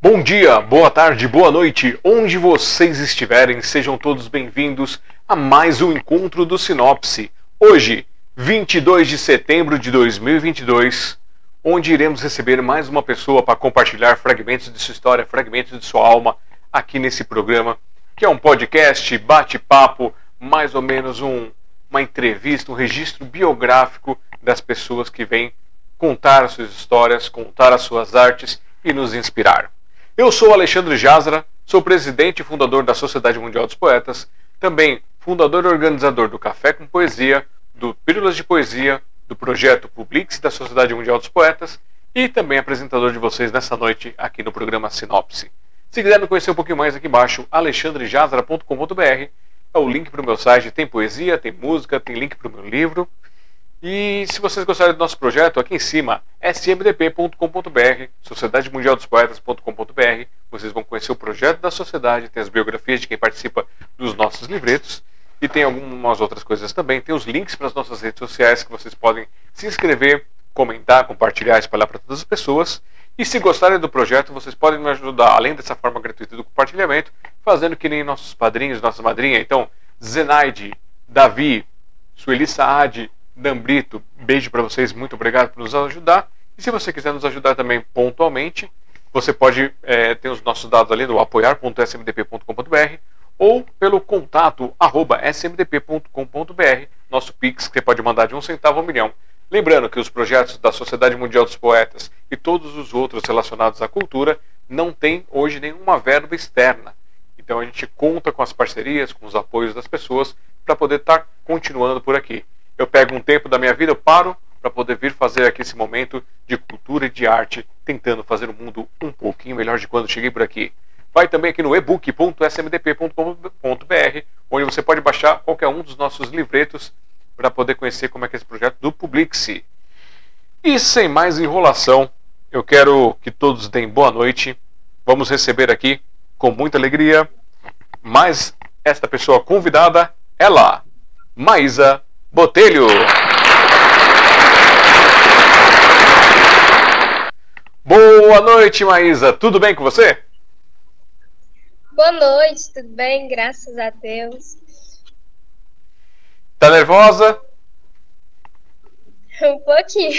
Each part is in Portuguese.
Bom dia, boa tarde, boa noite, onde vocês estiverem, sejam todos bem-vindos a mais um encontro do Sinopse. Hoje, 22 de setembro de 2022, onde iremos receber mais uma pessoa para compartilhar fragmentos de sua história, fragmentos de sua alma aqui nesse programa, que é um podcast, bate-papo, mais ou menos um, uma entrevista, um registro biográfico das pessoas que vêm contar as suas histórias, contar as suas artes e nos inspirar. Eu sou Alexandre Jazra, sou presidente e fundador da Sociedade Mundial dos Poetas, também fundador e organizador do Café com Poesia, do Pílulas de Poesia, do projeto Publix da Sociedade Mundial dos Poetas e também apresentador de vocês nessa noite aqui no programa Sinopse. Se quiser me conhecer um pouquinho mais aqui embaixo, alexandrejazara.com.br é o link para o meu site, tem poesia, tem música, tem link para o meu livro e se vocês gostarem do nosso projeto, aqui em cima, smdp.com.br, Sociedade Mundial dos Poetas.com.br, vocês vão conhecer o projeto da sociedade, tem as biografias de quem participa dos nossos livretos e tem algumas outras coisas também. Tem os links para as nossas redes sociais que vocês podem se inscrever, comentar, compartilhar, espalhar para todas as pessoas. E se gostarem do projeto, vocês podem me ajudar, além dessa forma gratuita do compartilhamento, fazendo que nem nossos padrinhos, nossa madrinha. Então, Zenaide, Davi, Sueli Saad, Dambrito, beijo para vocês, muito obrigado por nos ajudar. E se você quiser nos ajudar também pontualmente, você pode é, ter os nossos dados ali no apoiar.smdp.com.br ou pelo contato smdp.com.br, nosso Pix, que você pode mandar de um centavo a um milhão. Lembrando que os projetos da Sociedade Mundial dos Poetas e todos os outros relacionados à cultura não têm hoje nenhuma verba externa. Então a gente conta com as parcerias, com os apoios das pessoas para poder estar tá continuando por aqui eu pego um tempo da minha vida, eu paro para poder vir fazer aqui esse momento de cultura e de arte, tentando fazer o mundo um pouquinho melhor de quando cheguei por aqui. Vai também aqui no ebook.smdp.com.br, onde você pode baixar qualquer um dos nossos livretos para poder conhecer como é que é esse projeto do Publixi. E sem mais enrolação, eu quero que todos deem boa noite. Vamos receber aqui, com muita alegria, mais esta pessoa convidada, ela, Maísa Botelho. Boa noite, Maísa. Tudo bem com você? Boa noite, tudo bem? Graças a Deus. Tá nervosa? Um pouquinho.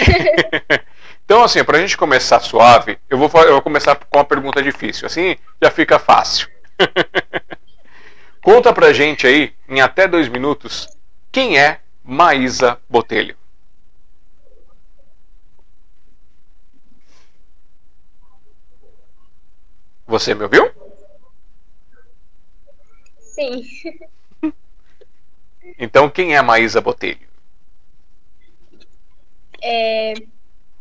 então, assim, pra gente começar suave, eu vou, eu vou começar com uma pergunta difícil. Assim já fica fácil. Conta pra gente aí, em até dois minutos, quem é Maísa Botelho. Você me ouviu? Sim. Então, quem é Maísa Botelho? É,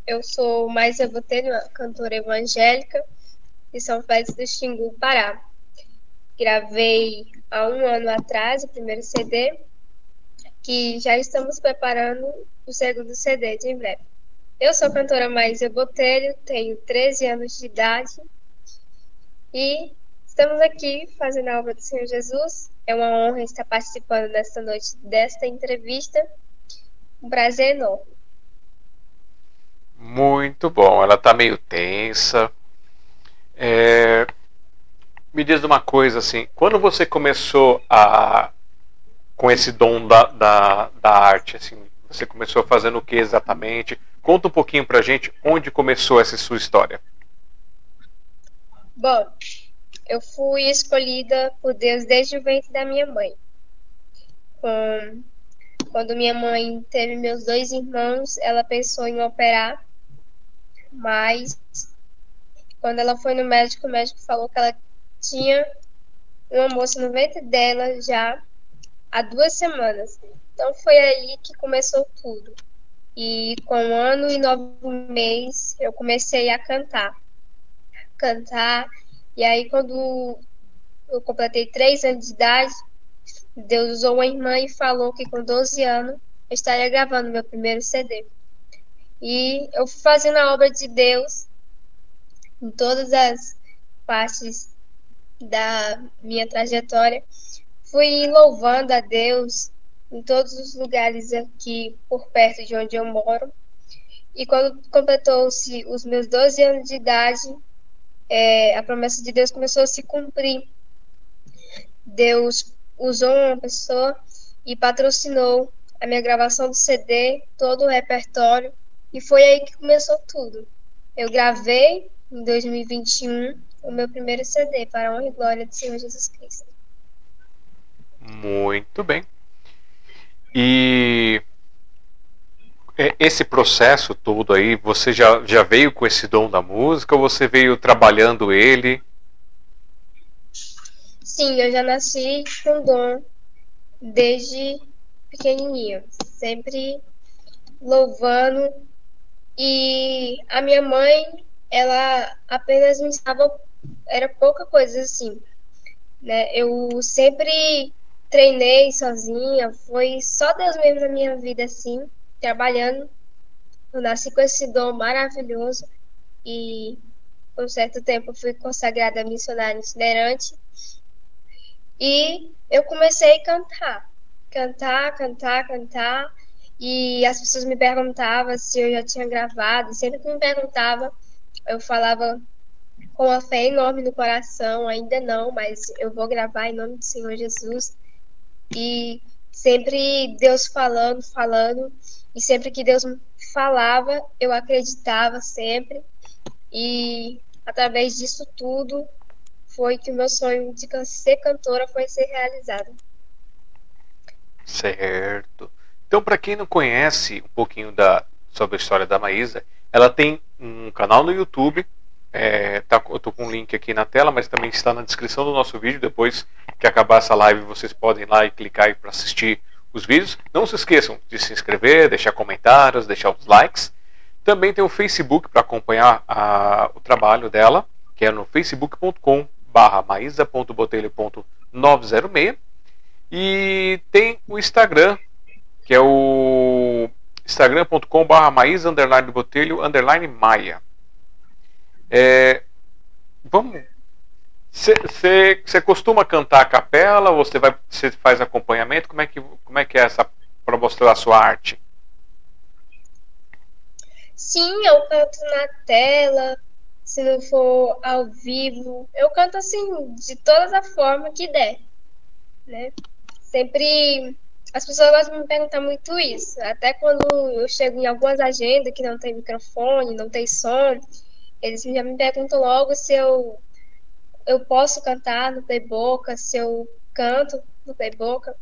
eu sou Maísa Botelho, cantora evangélica de São Félix do Xingu, Pará. Gravei há um ano atrás o primeiro CD que já estamos preparando o segundo CD de em breve. Eu sou a cantora Maísa Botelho, tenho 13 anos de idade e estamos aqui fazendo a obra do Senhor Jesus. É uma honra estar participando nesta noite desta entrevista. Um prazer enorme. Muito bom. Ela está meio tensa. É... Me diz uma coisa assim, quando você começou a com esse dom da, da, da arte? Assim, você começou fazendo o que exatamente? Conta um pouquinho pra gente onde começou essa sua história. Bom, eu fui escolhida por Deus desde o ventre da minha mãe. quando minha mãe teve meus dois irmãos, ela pensou em operar, mas quando ela foi no médico, o médico falou que ela tinha uma moça no ventre dela já há duas semanas. Então foi aí que começou tudo. E com um ano e nove meses eu comecei a cantar. Cantar. E aí quando eu completei três anos de idade, Deus usou uma irmã e falou que com 12 anos eu estaria gravando meu primeiro CD. E eu fui fazendo a obra de Deus em todas as partes da minha trajetória fui louvando a Deus em todos os lugares aqui por perto de onde eu moro. E quando completou-se os meus 12 anos de idade, é, a promessa de Deus começou a se cumprir. Deus usou uma pessoa e patrocinou a minha gravação do CD, todo o repertório, e foi aí que começou tudo. Eu gravei em 2021 o meu primeiro CD para a honra e glória do Senhor Jesus Cristo. Muito bem. E esse processo todo aí, você já, já veio com esse dom da música ou você veio trabalhando ele? Sim, eu já nasci com dom desde pequenininho, sempre louvando. E a minha mãe, ela apenas me ensinava, era pouca coisa assim, né? Eu sempre treinei sozinha, foi só Deus mesmo na minha vida assim, trabalhando. Eu nasci com esse dom maravilhoso e por um certo tempo fui consagrada missionária itinerante. E eu comecei a cantar, cantar, cantar, cantar. E as pessoas me perguntavam se eu já tinha gravado. Sempre que me perguntava, eu falava com a fé enorme no coração, ainda não, mas eu vou gravar em nome do Senhor Jesus. E sempre Deus falando, falando, e sempre que Deus falava, eu acreditava sempre. E através disso tudo foi que o meu sonho de ser cantora foi ser realizado. Certo. Então, para quem não conhece um pouquinho da sobre a história da Maísa, ela tem um canal no YouTube é, tá, eu tô com um link aqui na tela, mas também está na descrição do nosso vídeo. Depois que acabar essa live, vocês podem ir lá e clicar para assistir os vídeos. Não se esqueçam de se inscrever, deixar comentários, deixar os likes. Também tem o Facebook para acompanhar a, o trabalho dela, que é no facebook.com barra maísa.botelho.906 e tem o Instagram, que é o instagram.com barra maísa underline botelho underline maia. É, vamos. Você costuma cantar a capela? Você vai, você faz acompanhamento? Como é que, como é que é essa para mostrar a sua arte? Sim, eu canto na tela. Se não for ao vivo, eu canto assim de todas as formas que der, né? Sempre as pessoas gostam de me perguntar muito isso. Até quando eu chego em algumas agendas que não tem microfone, não tem som, eles já me perguntam logo se eu, eu posso cantar no Playboca, se eu canto no Playboca.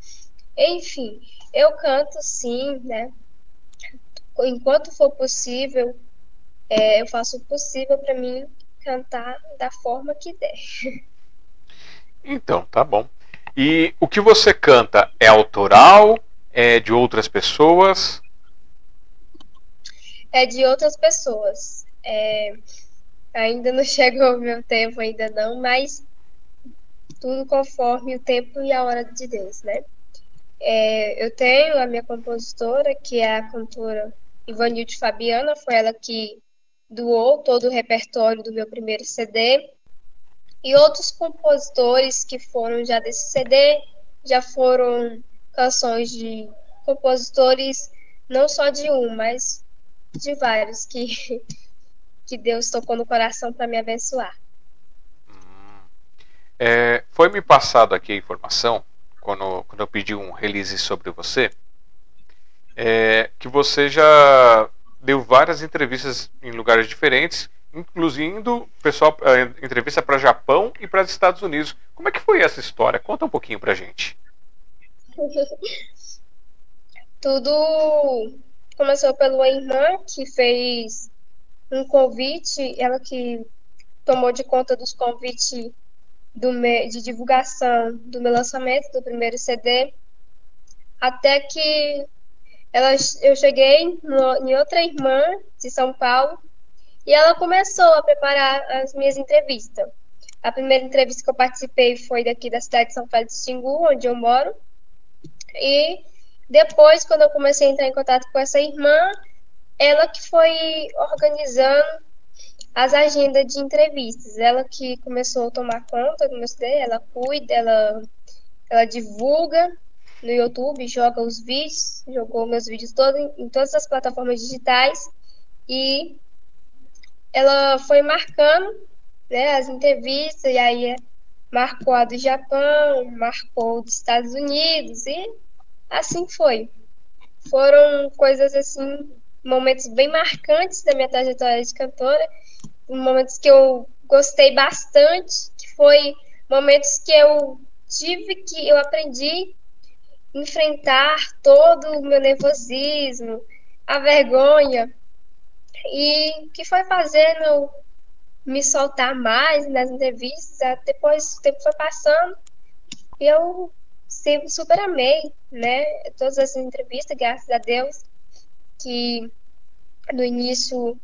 Enfim, eu canto sim, né? Enquanto for possível, é, eu faço o possível para mim cantar da forma que der. Então, tá bom. E o que você canta é autoral? É de outras pessoas? É de outras pessoas. É, Ainda não chegou o meu tempo, ainda não, mas tudo conforme o tempo e a hora de Deus, né? É, eu tenho a minha compositora, que é a cantora Ivanilde Fabiana, foi ela que doou todo o repertório do meu primeiro CD. E outros compositores que foram já desse CD, já foram canções de compositores, não só de um, mas de vários que que Deus tocou no coração para me abençoar. Hum. É, foi me passado aqui a informação, quando, quando eu pedi um release sobre você, é, que você já deu várias entrevistas em lugares diferentes, incluindo pessoal é, entrevista para Japão e para os Estados Unidos. Como é que foi essa história? Conta um pouquinho para gente. Tudo começou pela irmã que fez um convite, ela que tomou de conta dos convites do de divulgação do meu lançamento do primeiro CD, até que ela, eu cheguei no, em outra irmã de São Paulo e ela começou a preparar as minhas entrevistas. A primeira entrevista que eu participei foi daqui da cidade de São Félix de Xingu, onde eu moro. E depois, quando eu comecei a entrar em contato com essa irmã, ela que foi organizando as agendas de entrevistas. Ela que começou a tomar conta do meu CD, ela cuida, ela, ela divulga. no YouTube, joga os vídeos, jogou meus vídeos todos em, todas as plataformas digitais e ela foi marcando né, as entrevistas, e aí marcou a do Japão, marcou dos Estados Unidos, e assim foi. Foram coisas assim, momentos bem marcantes da minha trajetória de cantora, momentos que eu gostei bastante, que foi momentos que eu tive que eu aprendi enfrentar todo o meu nervosismo, a vergonha, e que foi fazendo me soltar mais nas entrevistas. Depois o tempo foi passando e eu sempre super amei, né? Todas as entrevistas, graças a Deus, que no início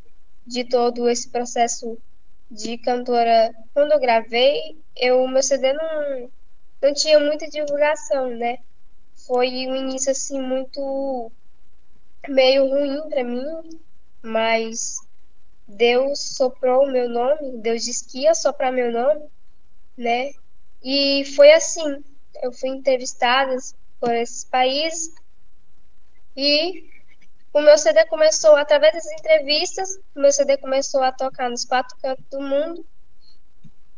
de todo esse processo de cantora, quando eu gravei, eu meu CD não, não tinha muita divulgação, né? Foi um início assim muito meio ruim para mim, mas Deus soprou o meu nome, Deus disse que ia soprar meu nome, né? E foi assim, eu fui entrevistada por esses países e o meu CD começou, através das entrevistas, o meu CD começou a tocar nos quatro cantos do mundo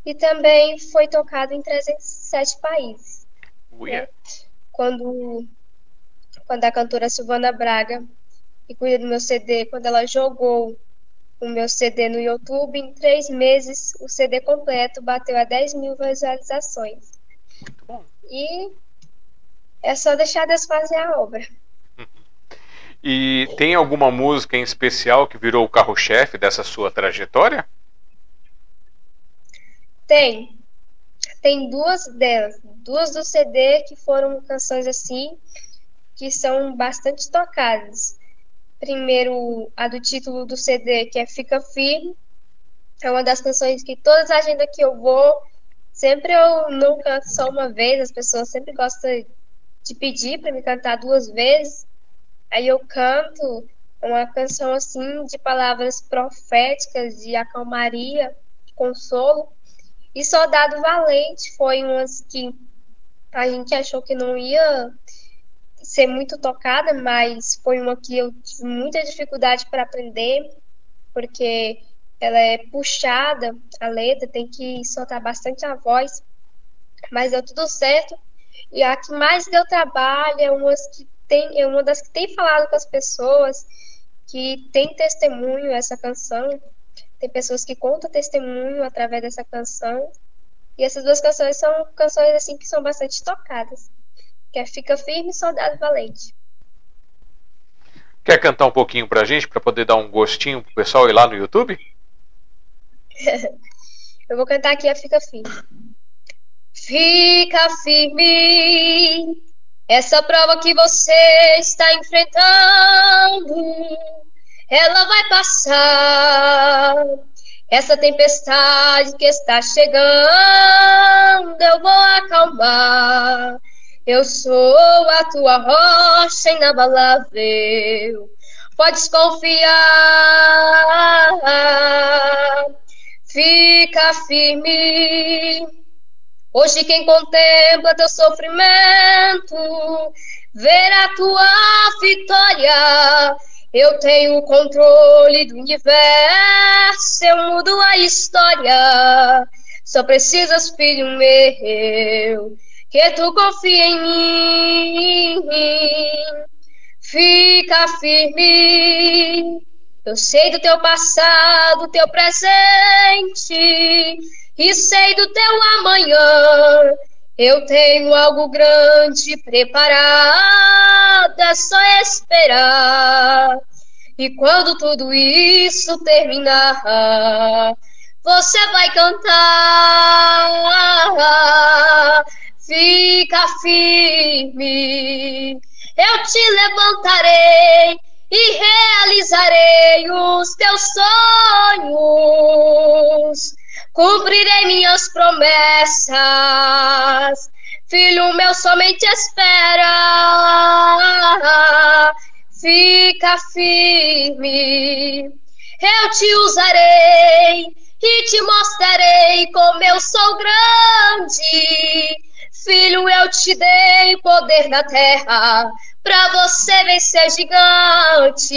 e também foi tocado em 307 países. Né? Quando, quando a cantora Silvana Braga, que cuida do meu CD, quando ela jogou o meu CD no YouTube, em três meses o CD completo bateu a 10 mil visualizações. Muito bom. E é só deixar Deus fazer a obra. E tem alguma música em especial que virou o carro-chefe dessa sua trajetória? Tem. Tem duas delas. Duas do CD que foram canções assim, que são bastante tocadas. Primeiro, a do título do CD, que é Fica Firme. É uma das canções que todas as agendas que eu vou, sempre eu não canto só uma vez, as pessoas sempre gostam de pedir para me cantar duas vezes. Aí eu canto uma canção assim de palavras proféticas, de acalmaria, consolo. E Soldado Valente foi umas que a gente achou que não ia ser muito tocada, mas foi uma que eu tive muita dificuldade para aprender, porque ela é puxada, a letra tem que soltar bastante a voz, mas deu tudo certo. E a que mais deu trabalho é umas que tem, é uma das que tem falado com as pessoas, que tem testemunho essa canção. Tem pessoas que contam testemunho através dessa canção. E essas duas canções são canções assim que são bastante tocadas. Que é Fica Firme e Soldado Valente. Quer cantar um pouquinho pra gente, para poder dar um gostinho pro pessoal ir lá no YouTube? Eu vou cantar aqui a Fica Firme. Fica firme essa prova que você está enfrentando, ela vai passar. Essa tempestade que está chegando, eu vou acalmar. Eu sou a tua rocha inabalável. Podes confiar. Fica firme Hoje quem contempla teu sofrimento verá tua vitória. Eu tenho o controle do universo, eu mudo a história. Só precisas, filho meu, que tu confia em mim. Fica firme. Eu sei do teu passado, teu presente e sei do teu amanhã. Eu tenho algo grande preparado, é só esperar. E quando tudo isso terminar, você vai cantar. Fica firme, eu te levantarei e realizarei os teus sonhos cumprirei minhas promessas. Filho meu, somente espera, fica firme. Eu te usarei e te mostrarei como eu sou grande. Filho, eu te dei poder na terra para você vencer gigante.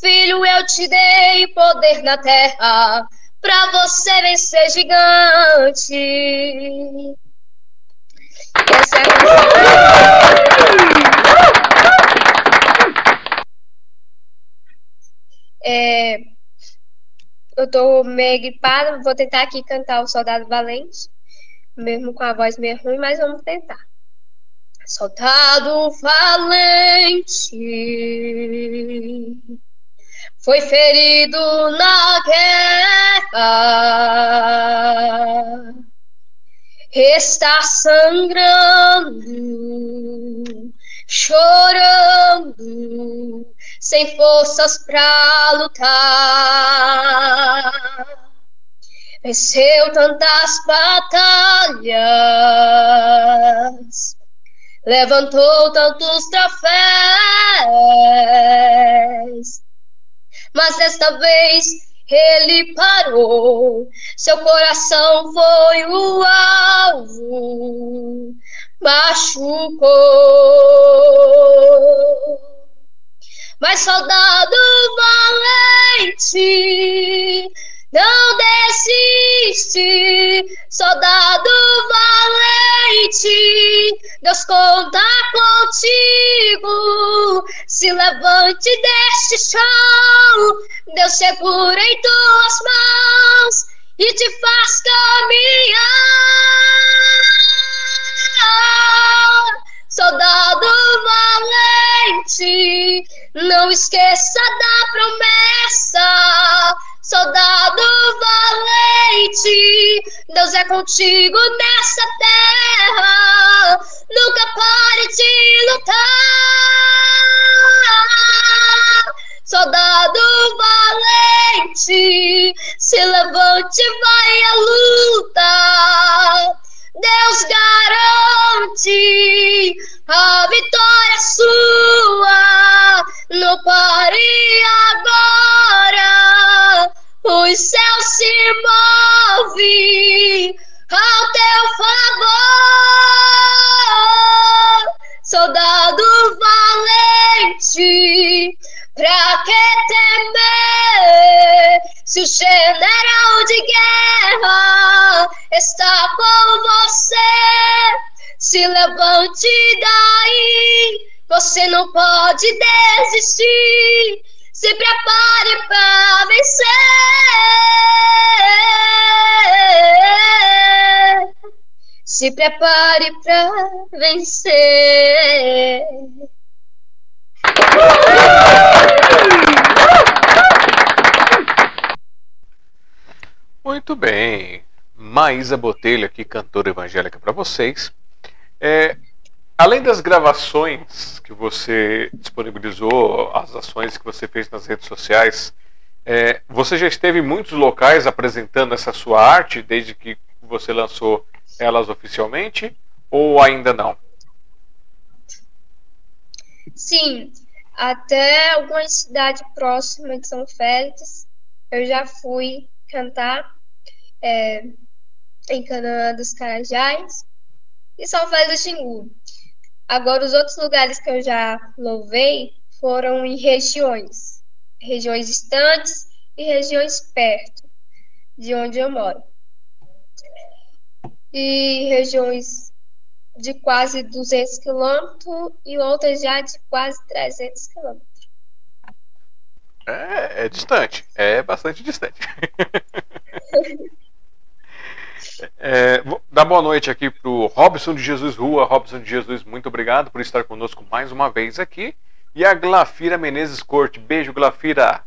Filho, eu te dei poder na terra para você vencer gigante. Essa é a é, eu tô meio gripada, vou tentar aqui cantar o Soldado Valente, mesmo com a voz meio ruim, mas vamos tentar. Soldado valente foi ferido na guerra, está sangrando, chorando, sem forças para lutar. Venceu tantas batalhas, levantou tantos troféus, mas desta vez ele parou. Seu coração foi o alvo, machucou. Mas soldado valente, não desiste, soldado valente, Deus conta contigo. Se levante deste chão, Deus segura em tuas mãos e te faz caminhar. Soldado valente, não esqueça da promessa Deus é contigo nessa terra, nunca pare de lutar. Soldado valente, se levante, vai à luta. Deus garante a vitória sua. Não pare agora, os céus se movem ao teu favor. Soldado valente, pra que temer? Se o general de guerra está com você, se levante daí, você não pode desistir. Se prepare para vencer. Se prepare para vencer. Muito bem. Maísa Botelho aqui, cantora evangélica para vocês. É, além das gravações que você disponibilizou, as ações que você fez nas redes sociais, é, você já esteve em muitos locais apresentando essa sua arte desde que você lançou elas oficialmente ou ainda não? Sim, até alguma cidade próxima de São Félix eu já fui cantar é, em Canaã dos Carajás e São Félix do Xingu. Agora, os outros lugares que eu já louvei foram em regiões, regiões distantes e regiões perto de onde eu moro. E regiões de quase 200 quilômetros e outras já de quase 300 quilômetros. É, é distante, é bastante distante. É, vou dar boa noite aqui para o Robson de Jesus Rua. Robson de Jesus, muito obrigado por estar conosco mais uma vez aqui. E a Glafira Menezes Corte. Beijo, Glafira.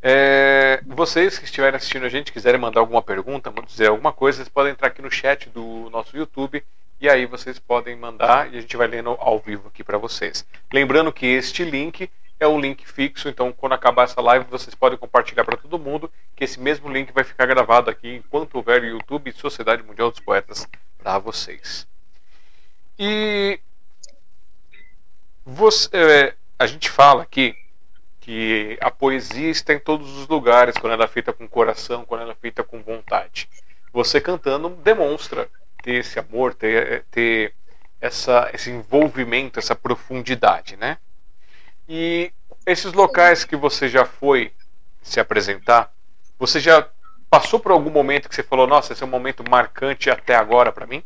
É, vocês que estiverem assistindo a gente, quiserem mandar alguma pergunta, dizer alguma coisa, vocês podem entrar aqui no chat do nosso YouTube e aí vocês podem mandar e a gente vai lendo ao vivo aqui para vocês. Lembrando que este link é um link fixo, então quando acabar essa live vocês podem compartilhar para todo mundo, que esse mesmo link vai ficar gravado aqui enquanto houver YouTube Sociedade Mundial dos Poetas para vocês. E você, é, a gente fala aqui que a poesia está em todos os lugares quando ela é feita com coração, quando ela é feita com vontade. você cantando demonstra ter esse amor, ter, ter essa, esse envolvimento, essa profundidade, né? E esses locais que você já foi se apresentar, você já passou por algum momento que você falou, nossa, esse é um momento marcante até agora para mim?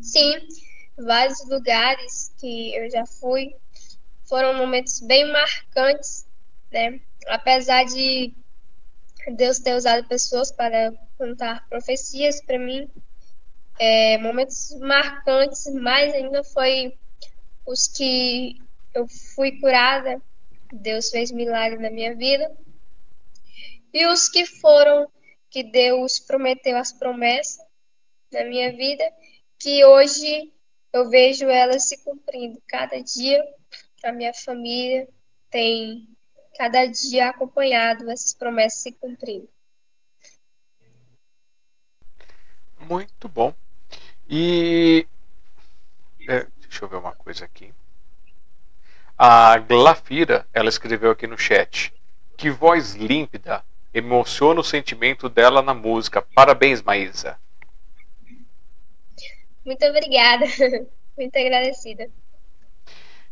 Sim, vários lugares que eu já fui foram momentos bem marcantes, né? Apesar de Deus ter usado pessoas para contar profecias para mim, é, momentos marcantes, mais ainda foi os que eu fui curada, Deus fez milagre na minha vida, e os que foram que Deus prometeu as promessas na minha vida, que hoje eu vejo elas se cumprindo cada dia. A minha família tem cada dia acompanhado essas promessas se cumprindo. Muito bom. E é, deixa eu ver uma coisa aqui. A Glafira, ela escreveu aqui no chat. Que voz límpida emociona o sentimento dela na música. Parabéns, Maísa. Muito obrigada. Muito agradecida.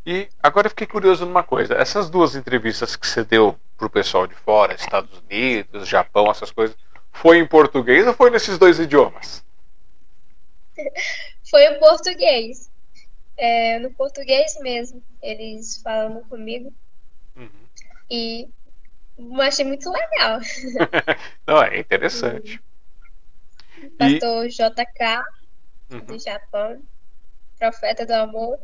E agora eu fiquei curioso numa coisa. Essas duas entrevistas que você deu pro pessoal de fora, Estados Unidos, Japão, essas coisas, foi em português ou foi nesses dois idiomas? Foi em português. É, no português mesmo, eles falando comigo. Uhum. E achei muito legal. Não, é interessante. Pastor e... JK, uhum. do Japão, profeta do amor,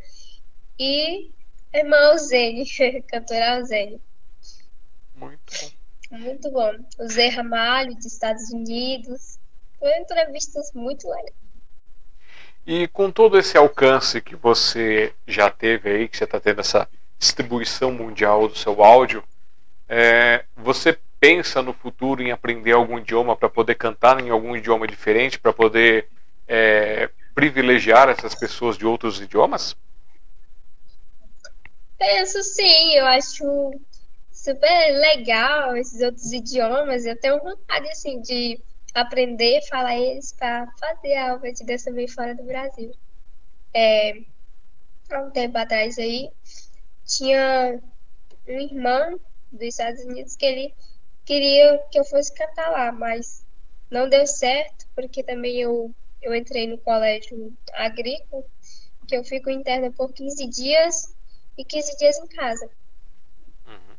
e irmã Alzene, cantora Alzene. Muito bom. Muito bom. O Zé Ramalho, dos Estados Unidos. Foi entrevistas muito legais. E com todo esse alcance que você já teve aí, que você está tendo essa distribuição mundial do seu áudio, é, você pensa no futuro em aprender algum idioma para poder cantar em algum idioma diferente, para poder é, privilegiar essas pessoas de outros idiomas? Penso sim, eu acho super legal esses outros idiomas. Eu tenho vontade assim de aprender a falar eles para fazer a dança também fora do Brasil. É, há um tempo atrás aí, tinha um irmão dos Estados Unidos que ele queria que eu fosse cantar lá, mas não deu certo, porque também eu, eu entrei no colégio agrícola, que eu fico interna por 15 dias e 15 dias em casa. Uhum.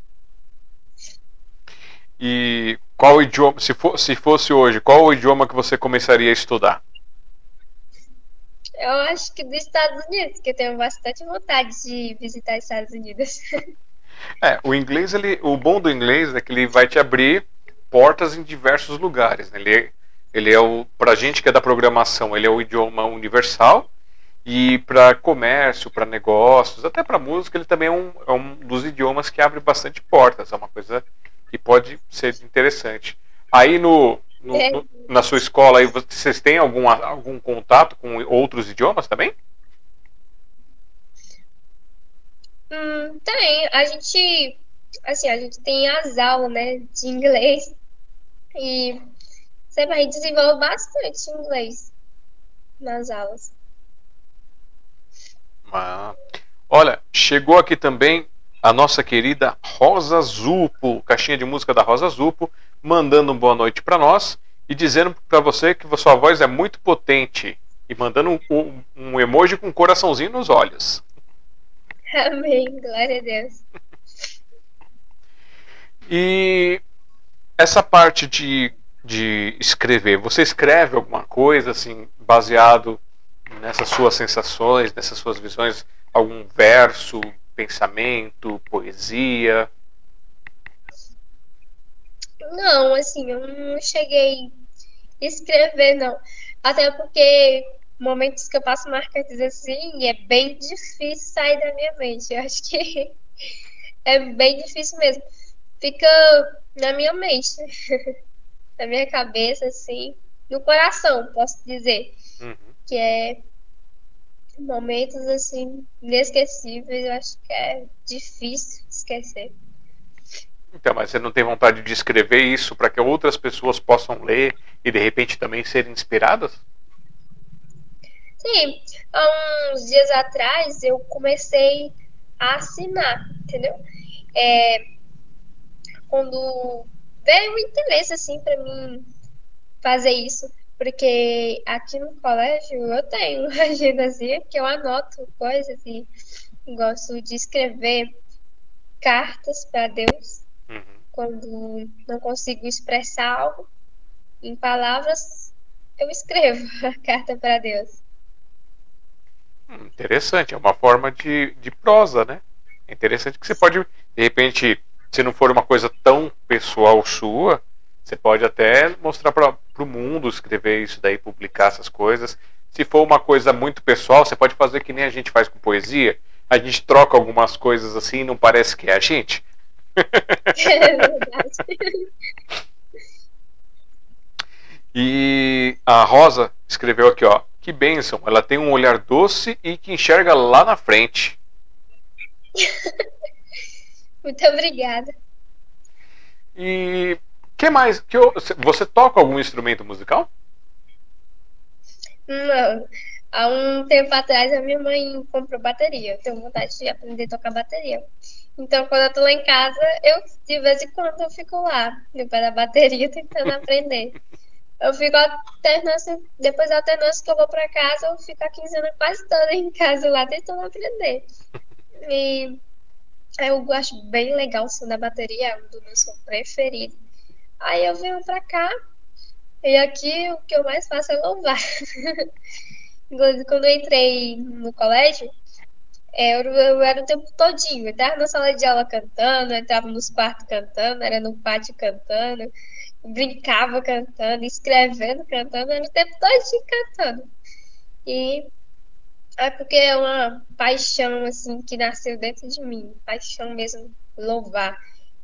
E qual idioma, se, for, se fosse hoje, qual o idioma que você começaria a estudar? Eu acho que dos Estados Unidos, que eu tenho bastante vontade de visitar os Estados Unidos. É, o inglês, ele, o bom do inglês é que ele vai te abrir portas em diversos lugares. Né? Ele, é, ele é o, pra gente que é da programação, ele é o idioma universal e para comércio, para negócios, até para música, ele também é um, é um dos idiomas que abre bastante portas. É uma coisa que pode ser interessante. Aí no, no, é. no, na sua escola aí vocês têm algum, algum contato com outros idiomas também? Hum, tem. A gente assim, a gente tem as aulas, né, de inglês e você vai desenvolver bastante inglês nas aulas. Ah. Olha, chegou aqui também a nossa querida Rosa Zupo, caixinha de música da Rosa Zupo, mandando uma boa noite para nós e dizendo para você que sua voz é muito potente e mandando um, um, um, emoji com um coraçãozinho nos olhos. Amém, glória a Deus. E essa parte de, de escrever, você escreve alguma coisa assim baseado nessas suas sensações, nessas suas visões, algum verso, pensamento, poesia? Não, assim, eu não cheguei a escrever, não. Até porque momentos que eu passo marcantes assim, é bem difícil sair da minha mente. Eu acho que é bem difícil mesmo. Fica na minha mente, na minha cabeça, assim, no coração, posso dizer. Uhum. Que é momentos assim inesquecíveis, eu acho que é difícil esquecer. Então, mas você não tem vontade de escrever isso para que outras pessoas possam ler e de repente também serem inspiradas? Sim, há uns dias atrás eu comecei a assinar, entendeu? É, quando veio o interesse assim para mim fazer isso, porque aqui no colégio eu tenho agendazinha que eu anoto coisas e gosto de escrever cartas para Deus uhum. quando não consigo expressar algo em palavras, eu escrevo a carta para Deus. Hum, interessante, é uma forma de, de prosa, né? É interessante que você pode, de repente, se não for uma coisa tão pessoal sua, você pode até mostrar para o mundo, escrever isso daí, publicar essas coisas. Se for uma coisa muito pessoal, você pode fazer que nem a gente faz com poesia. A gente troca algumas coisas assim e não parece que é a gente. É verdade. e a Rosa escreveu aqui, ó. Que bênção, ela tem um olhar doce e que enxerga lá na frente. Muito obrigada. E que mais? Que eu, você toca algum instrumento musical? Não. Há um tempo atrás a minha mãe comprou bateria. Eu tenho vontade de aprender a tocar bateria. Então, quando eu tô lá em casa, eu de vez em quando eu fico lá, no pé da bateria, tentando aprender. Eu fico alternância, depois da alternância que eu vou para casa, eu fico a quinzena quase toda em casa lá tentando aprender. E eu acho bem legal o som da bateria, é um dos meus preferidos. Aí eu venho pra cá, e aqui o que eu mais faço é louvar. Inclusive, quando eu entrei no colégio, é, eu, eu era o tempo todinho. Eu tava na sala de aula cantando, eu entrava nos quartos cantando, era no pátio cantando, brincava cantando, escrevendo cantando, era o tempo todinho cantando. E é porque é uma paixão, assim, que nasceu dentro de mim. Paixão mesmo, louvar.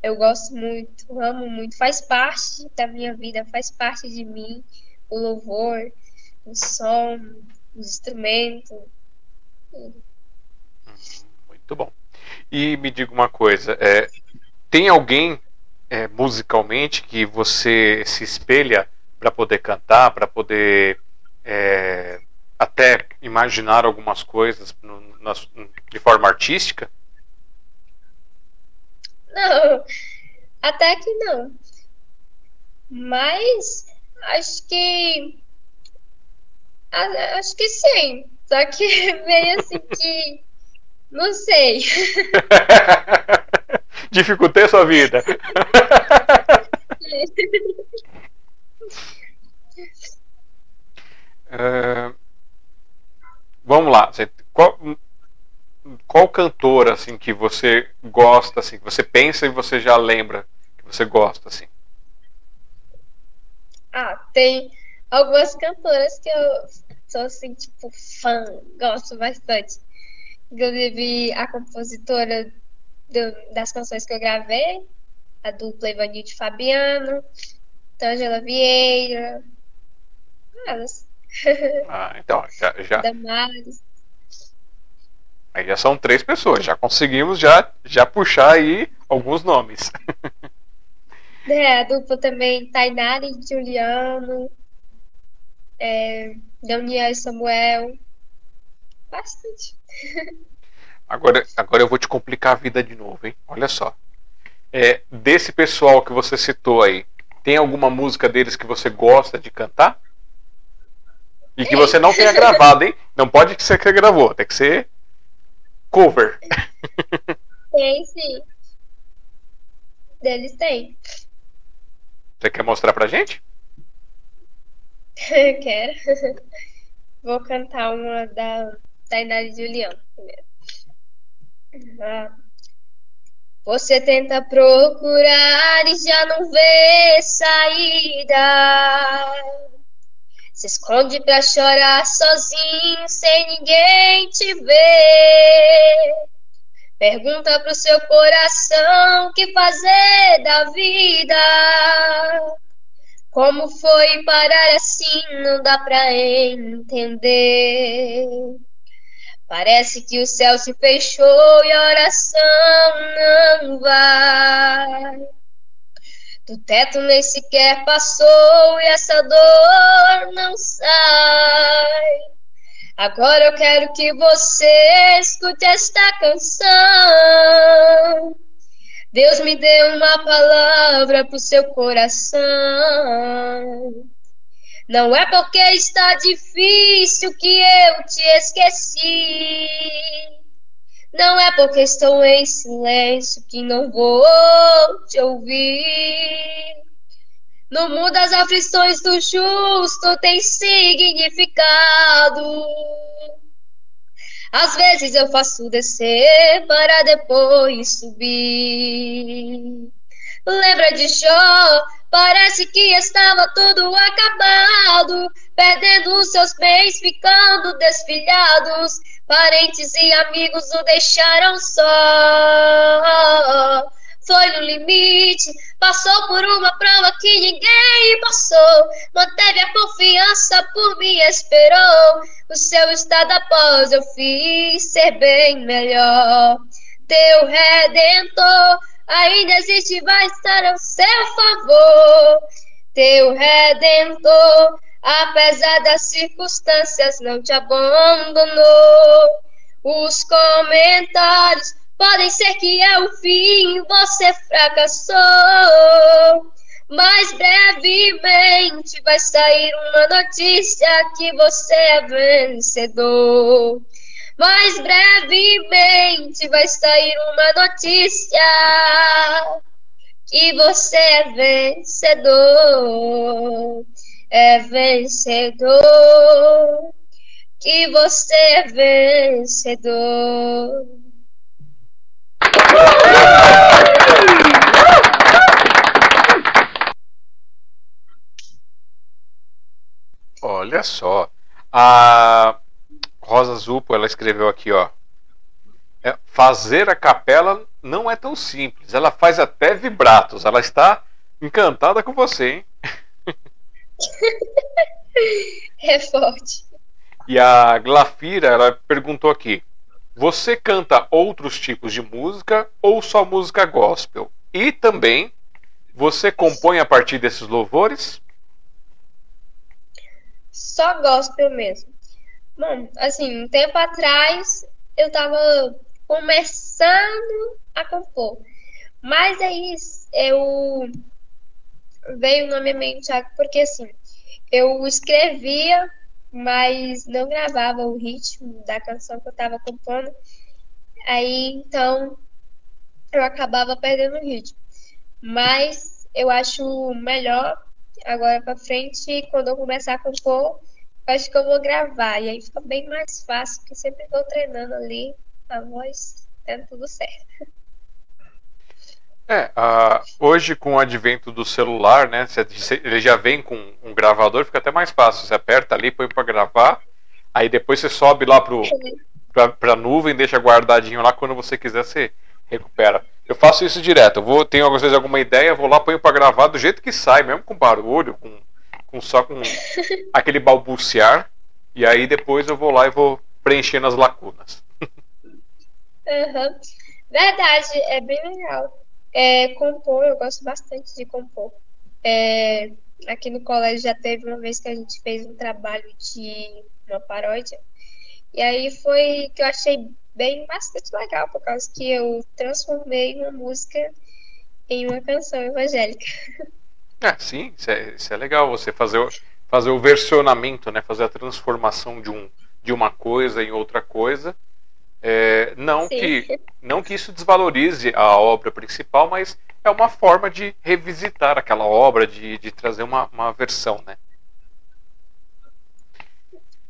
Eu gosto muito, amo muito. Faz parte da minha vida, faz parte de mim. O louvor, o som, os instrumentos. Muito bom. E me diga uma coisa, é, tem alguém é, musicalmente que você se espelha para poder cantar, para poder é, até imaginar algumas coisas no, na, de forma artística? Não, até que não. Mas acho que. Acho que sim. Só que meio assim que. Não sei. Dificultei a sua vida. uh, vamos lá. Qual, qual cantor assim que você gosta assim, que você pensa e você já lembra que você gosta assim? Ah, tem algumas cantoras que eu sou assim, tipo, fã, gosto bastante. Inclusive a compositora do, das canções que eu gravei, a dupla Ivanilde Fabiano, Tângela Vieira, elas. Ah, então, já. já... Aí já são três pessoas, já conseguimos já, já puxar aí alguns nomes. É, a dupla também, Tainara e Juliano, é, Daniel e Samuel, bastante. Agora, agora eu vou te complicar a vida de novo, hein? Olha só. É, desse pessoal que você citou aí, tem alguma música deles que você gosta de cantar? E que você não tenha gravado, hein? Não pode ser que você gravou, tem que ser cover. Tem sim. Deles tem. Você quer mostrar pra gente? Quero. Vou cantar uma da Tainara Juliano primeiro. Ah. Você tenta procurar e já não vê saída. Se esconde pra chorar sozinho, sem ninguém te ver. Pergunta pro seu coração o que fazer da vida. Como foi parar assim, não dá pra entender. Parece que o céu se fechou e a oração não vai. Do teto nem sequer passou e essa dor não sai. Agora eu quero que você escute esta canção. Deus me deu uma palavra pro seu coração. Não é porque está difícil que eu te esqueci. Não é porque estou em silêncio que não vou te ouvir. No mundo as aflições do justo têm significado. Às vezes eu faço descer para depois subir. Lembra de Jó? Parece que estava tudo acabado, perdendo os seus bens, ficando desfilhados. Parentes e amigos o deixaram só. Foi no limite, passou por uma prova que ninguém passou. Manteve a confiança, por mim esperou. O seu estado após eu fiz ser bem melhor. Teu redentor ainda existe, vai estar ao seu favor. Teu redentor apesar das circunstâncias, não te abandonou. Os comentários podem ser que é o fim, você fracassou. Mas brevemente vai sair uma notícia que você é vencedor. Mas brevemente vai sair uma notícia que você é vencedor é vencedor, que você é vencedor. Olha só, a Rosa Zupo, ela escreveu aqui, ó. É, fazer a capela não é tão simples. Ela faz até vibratos. Ela está encantada com você, hein? é forte. E a Glafira, ela perguntou aqui: Você canta outros tipos de música ou só música gospel? E também, você compõe a partir desses louvores? Só gospel mesmo. Bom, assim, um tempo atrás eu tava começando a compor. Mas aí eu veio na minha mente porque assim, eu escrevia, mas não gravava o ritmo da canção que eu estava compondo. Aí então eu acabava perdendo o ritmo. Mas eu acho melhor agora para frente, quando eu começar a compor, acho que eu vou gravar. E aí fica bem mais fácil, porque sempre estou treinando ali a voz, dando tudo certo. É, uh, hoje com o advento do celular, né, ele já vem com um gravador, fica até mais fácil. Você aperta ali, põe para gravar, aí depois você sobe lá pro, pra, pra nuvem, deixa guardadinho lá, quando você quiser você recupera. Eu faço isso direto, eu vou, tenho às vezes alguma ideia, vou lá, ponho para gravar do jeito que sai, mesmo com barulho, com, com só com aquele balbuciar, e aí depois eu vou lá e vou preenchendo as lacunas. Uhum. Verdade, é bem legal. É, compor, eu gosto bastante de compor. É, aqui no colégio já teve uma vez que a gente fez um trabalho de uma paródia. E aí foi que eu achei bem bastante legal, por causa que eu transformei uma música em uma canção evangélica. É, sim, isso é, isso é legal, você fazer, o, fazer o versionamento, né? Fazer a transformação de, um, de uma coisa em outra coisa. É, não, que, não que isso desvalorize a obra principal, mas é uma forma de revisitar aquela obra, de, de trazer uma, uma versão, né?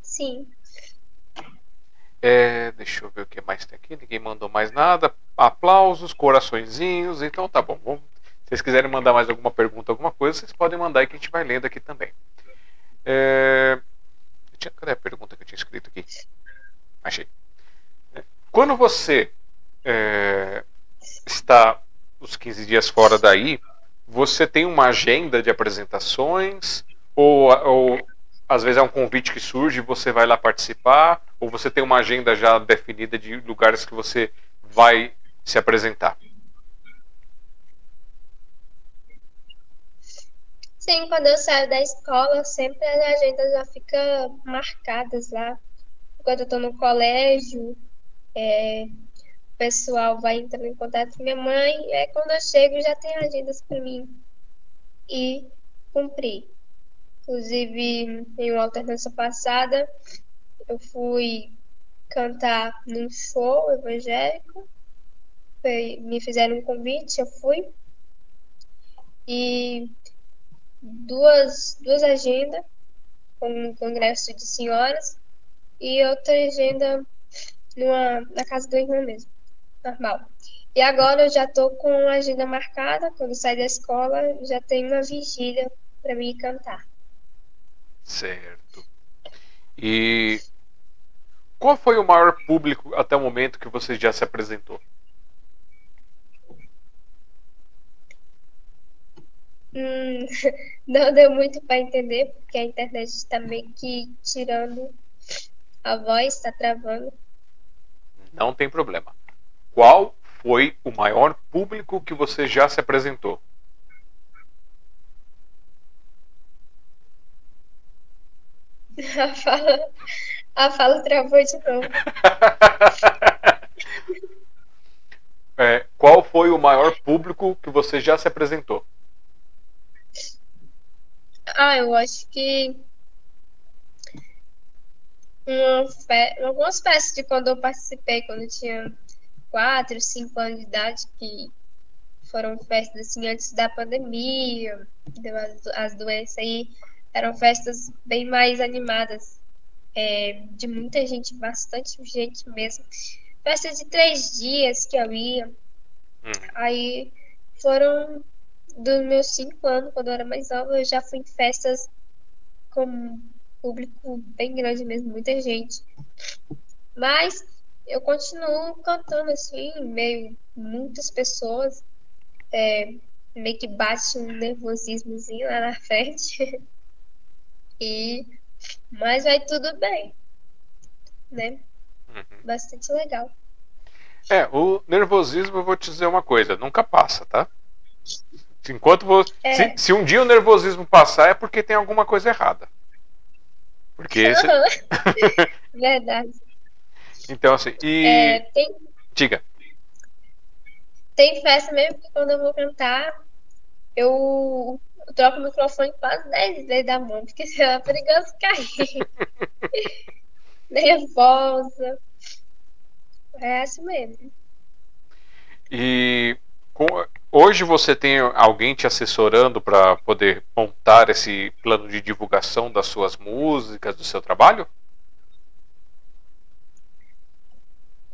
Sim. É, deixa eu ver o que mais tem aqui. Ninguém mandou mais nada. Aplausos, coraçõezinhos. Então tá bom. Vamos, se vocês quiserem mandar mais alguma pergunta, alguma coisa, vocês podem mandar aí que a gente vai lendo aqui também. É, cadê a pergunta que eu tinha escrito aqui? Achei. Quando você é, está os 15 dias fora daí, você tem uma agenda de apresentações? Ou, ou às vezes é um convite que surge e você vai lá participar? Ou você tem uma agenda já definida de lugares que você vai se apresentar? Sim, quando eu saio da escola, sempre as agendas já ficam marcadas lá. Quando eu tô no colégio, é, o pessoal vai entrando em contato com minha mãe, é quando eu chego já tem agendas para mim e cumprir. Inclusive, em uma alternância passada, eu fui cantar num show evangélico. Me fizeram um convite, eu fui. E duas, duas agendas, um congresso de senhoras e outra agenda numa, na casa do irmão mesmo, normal. E agora eu já estou com a agenda marcada, quando sair da escola, já tenho uma vigília para mim cantar. Certo. E qual foi o maior público até o momento que você já se apresentou? Hum, não deu muito para entender, porque a internet está meio que tirando a voz, está travando. Não tem problema. Qual foi o maior público que você já se apresentou? A fala, a fala travou de novo. é, qual foi o maior público que você já se apresentou? Ah, eu acho que uma fe... algumas festas de quando eu participei, quando eu tinha 4, 5 anos de idade, que foram festas assim antes da pandemia, deu as, as doenças aí, eram festas bem mais animadas, é, de muita gente, bastante gente mesmo. Festas de três dias que eu ia, hum. aí foram dos meus cinco anos, quando eu era mais nova, eu já fui em festas com público bem grande mesmo, muita gente. Mas eu continuo cantando assim, meio muitas pessoas. É, meio que bate um nervosismozinho lá na frente. e mas vai tudo bem. Né? Uhum. Bastante legal. É, o nervosismo, eu vou te dizer uma coisa, nunca passa, tá? Enquanto você, é. se, se, um dia o nervosismo passar, é porque tem alguma coisa errada. Porque esse... Verdade. Então, assim, e. É, tem... Diga. Tem festa mesmo que quando eu vou cantar, eu, troco o microfone quase 10 vezes da mão, porque é perigoso cair. Nervosa. É assim mesmo. E hoje você tem alguém te assessorando para poder montar esse plano de divulgação das suas músicas, do seu trabalho?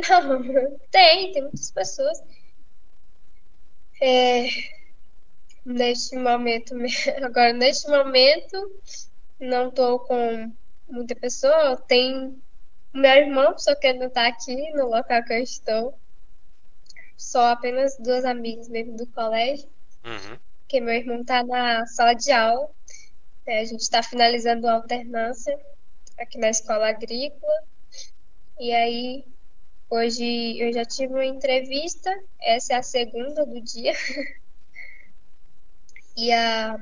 Não, tem, tem muitas pessoas. É, neste momento, agora neste momento, não estou com muita pessoa. Tem meu irmão, só que ele não está aqui no local que eu estou só apenas duas amigas mesmo do colégio. Uhum. Porque meu irmão tá na sala de aula. É, a gente está finalizando a alternância aqui na escola agrícola. E aí, hoje eu já tive uma entrevista. Essa é a segunda do dia. e a,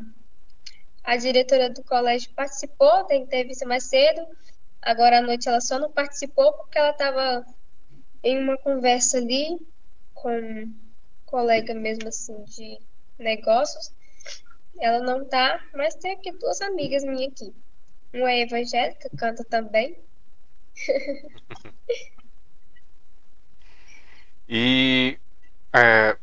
a diretora do colégio participou da entrevista mais cedo. Agora à noite ela só não participou porque ela estava em uma conversa ali com um colega mesmo assim de negócios. Ela não tá, mas tem aqui duas amigas minhas aqui. Uma é evangélica, canta também. e é,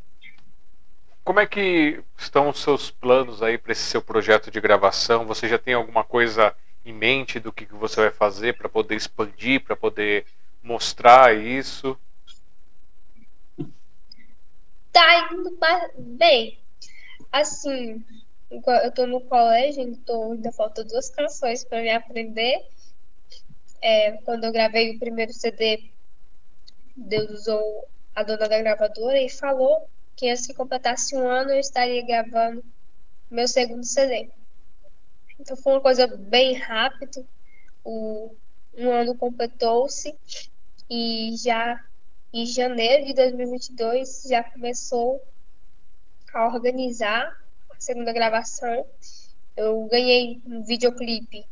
como é que estão os seus planos aí para esse seu projeto de gravação? Você já tem alguma coisa em mente do que, que você vai fazer para poder expandir, para poder mostrar isso? Tá indo bem. Assim, eu tô no colégio, então ainda faltam duas canções para me aprender. É, quando eu gravei o primeiro CD, Deus usou a dona da gravadora e falou que antes que completasse um ano eu estaria gravando meu segundo CD. Então foi uma coisa bem rápida. Um ano completou-se e já em janeiro de 2022 já começou a organizar a segunda gravação. Eu ganhei um videoclipe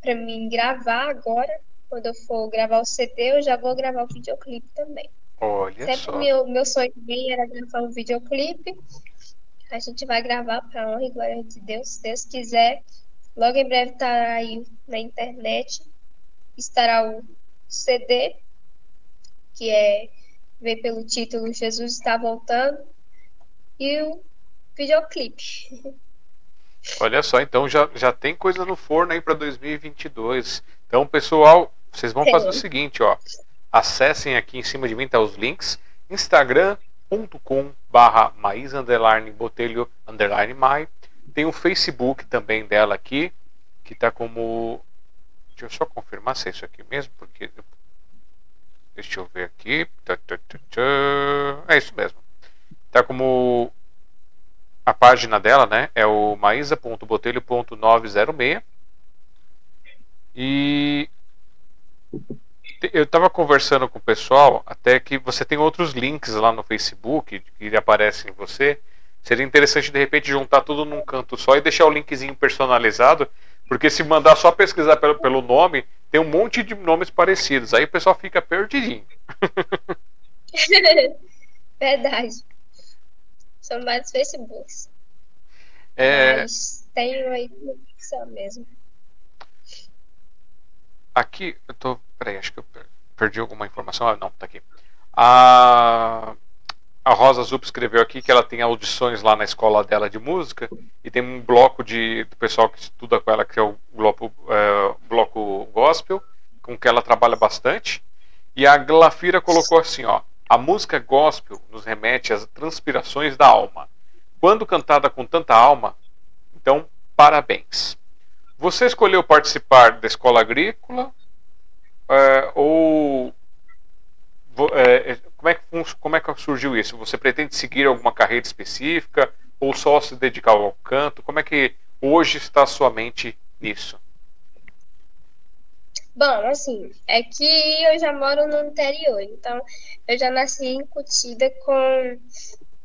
para mim gravar agora. Quando eu for gravar o CD, eu já vou gravar o videoclipe também. Olha Sempre só. meu, meu sonho também era gravar um videoclipe. A gente vai gravar para honra e glória de Deus, se Deus quiser. Logo em breve estará aí na internet. Estará o CD, que é vem pelo título Jesus está voltando, e o videoclipe. Olha só, então já, já tem coisa no forno aí para 2022. Então, pessoal, vocês vão Tem. fazer o seguinte, ó. Acessem aqui em cima de mim, tá os links. instagram.com barra underline Botelho underline Mai. Tem o Facebook também dela aqui, que tá como... Deixa eu só confirmar se é isso aqui mesmo, porque... Deixa eu ver aqui. É isso mesmo. Tá como a página dela, né, é o maísa.botelho.906. E eu estava conversando com o pessoal, até que você tem outros links lá no Facebook que aparecem em você. Seria interessante de repente juntar tudo num canto só e deixar o linkzinho personalizado, porque se mandar só pesquisar pelo, pelo nome, tem um monte de nomes parecidos. Aí o pessoal fica perdidinho. Verdade. São vários Facebooks. É, Mas tenho aí mesmo. Aqui, eu tô. Peraí, acho que eu per- perdi alguma informação. Ah, não, tá aqui. A, a Rosa Zup escreveu aqui que ela tem audições lá na escola dela de música e tem um bloco de, do pessoal que estuda com ela, que é o bloco, é, bloco gospel, com que ela trabalha bastante. E a Glafira colocou assim: ó, a música gospel nos remete às transpirações da alma. Quando cantada com tanta alma, então parabéns. Você escolheu participar da escola agrícola é, ou é, como, é que, como é que surgiu isso? Você pretende seguir alguma carreira específica ou só se dedicar ao canto? Como é que hoje está a sua mente nisso? Bom, assim, é que eu já moro no interior, então eu já nasci incutida com,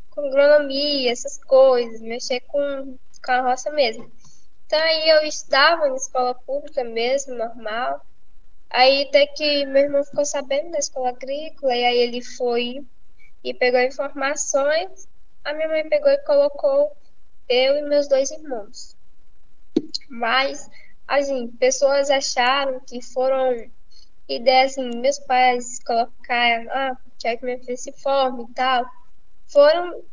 com agronomia, essas coisas, mexer com, com a roça mesmo. Então aí eu estudava em escola pública mesmo, normal. Aí até que meu irmão ficou sabendo da escola agrícola, e aí ele foi e pegou informações. A minha mãe pegou e colocou eu e meus dois irmãos. Mas assim, pessoas acharam que foram ideias assim, meus pais colocaram, ah, quer que minha filha se forme e tal. Foram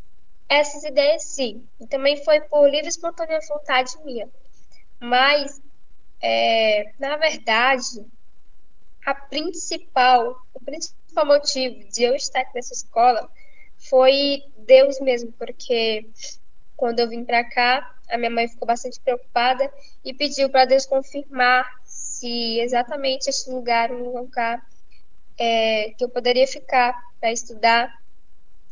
essas ideias sim. E também foi por livre e espontânea vontade minha. Mas, é, na verdade, a principal, o principal motivo de eu estar aqui nessa escola foi Deus mesmo, porque quando eu vim para cá, a minha mãe ficou bastante preocupada e pediu para Deus confirmar se exatamente este lugar um lugar é, que eu poderia ficar para estudar.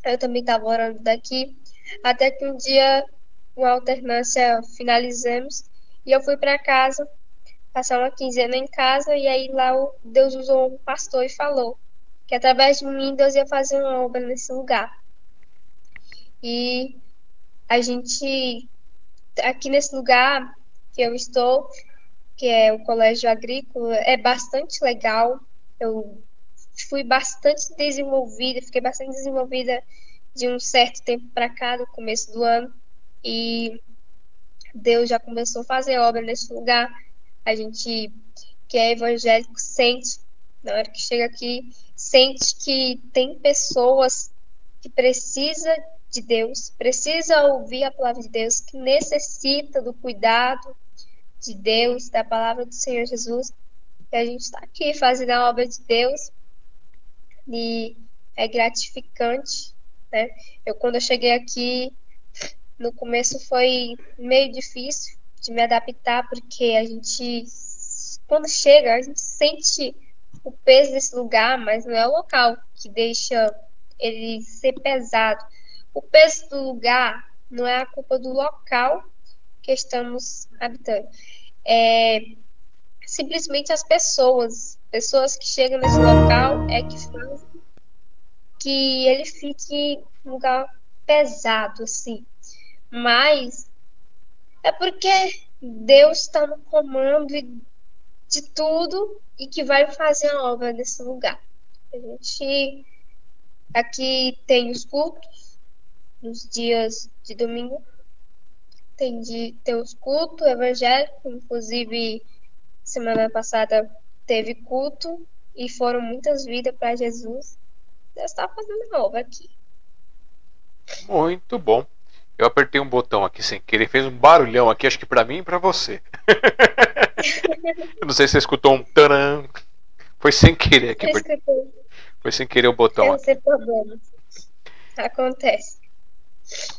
Eu também estava orando daqui, até que um dia, uma alternância, finalizamos e eu fui para casa, passar uma quinzena em casa, e aí lá Deus usou um pastor e falou que através de mim Deus ia fazer uma obra nesse lugar. E a gente, aqui nesse lugar que eu estou, que é o Colégio Agrícola, é bastante legal. Eu fui bastante desenvolvida, fiquei bastante desenvolvida de um certo tempo para cá, do começo do ano, e Deus já começou a fazer obra nesse lugar. A gente que é evangélico sente, na hora que chega aqui, sente que tem pessoas que precisa de Deus, precisa ouvir a palavra de Deus, que necessita do cuidado de Deus, da palavra do Senhor Jesus. E a gente está aqui fazendo a obra de Deus e é gratificante, né? Eu quando eu cheguei aqui no começo foi meio difícil de me adaptar porque a gente quando chega a gente sente o peso desse lugar, mas não é o local que deixa ele ser pesado. O peso do lugar não é a culpa do local que estamos habitando. É simplesmente as pessoas, pessoas que chegam nesse local é que fazem que ele fique um lugar pesado assim. Mas é porque Deus está no comando de tudo e que vai fazer a obra nesse lugar. A gente aqui tem os cultos nos dias de domingo. Tem, de, tem os cultos evangélicos, inclusive semana passada teve culto e foram muitas vidas para Jesus. Deus está fazendo a obra aqui. Muito bom. Eu apertei um botão aqui sem querer, fez um barulhão aqui, acho que para mim e para você. Eu não sei se você escutou um taran. Foi sem querer aqui. Foi sem querer o botão. Eu não sei problema. Acontece.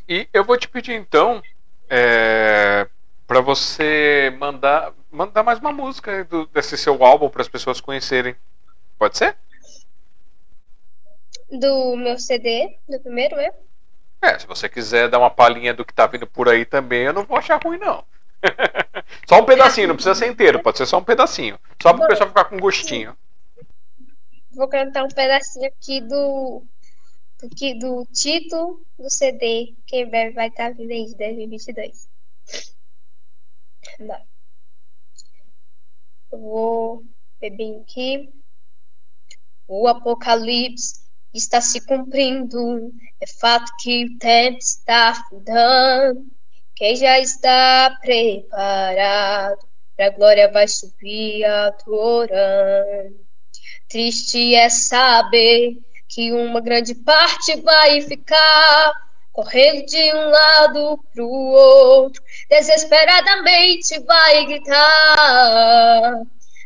E eu vou te pedir então é, para você mandar mandar mais uma música do, desse seu álbum para as pessoas conhecerem. Pode ser? Do meu CD, do primeiro, é? É, se você quiser dar uma palhinha do que tá vindo por aí também, eu não vou achar ruim, não. só um pedacinho, não precisa ser inteiro, pode ser só um pedacinho. Só para o pessoal ficar com gostinho. Vou cantar um pedacinho aqui do, do, do título do CD, que em vai estar vindo aí de 2022. Não. Eu vou beber aqui. O Apocalipse está se cumprindo. É fato que o tempo está findando. Quem já está preparado para a glória vai subir adorando. Triste é saber que uma grande parte vai ficar correndo de um lado para o outro, desesperadamente vai gritar.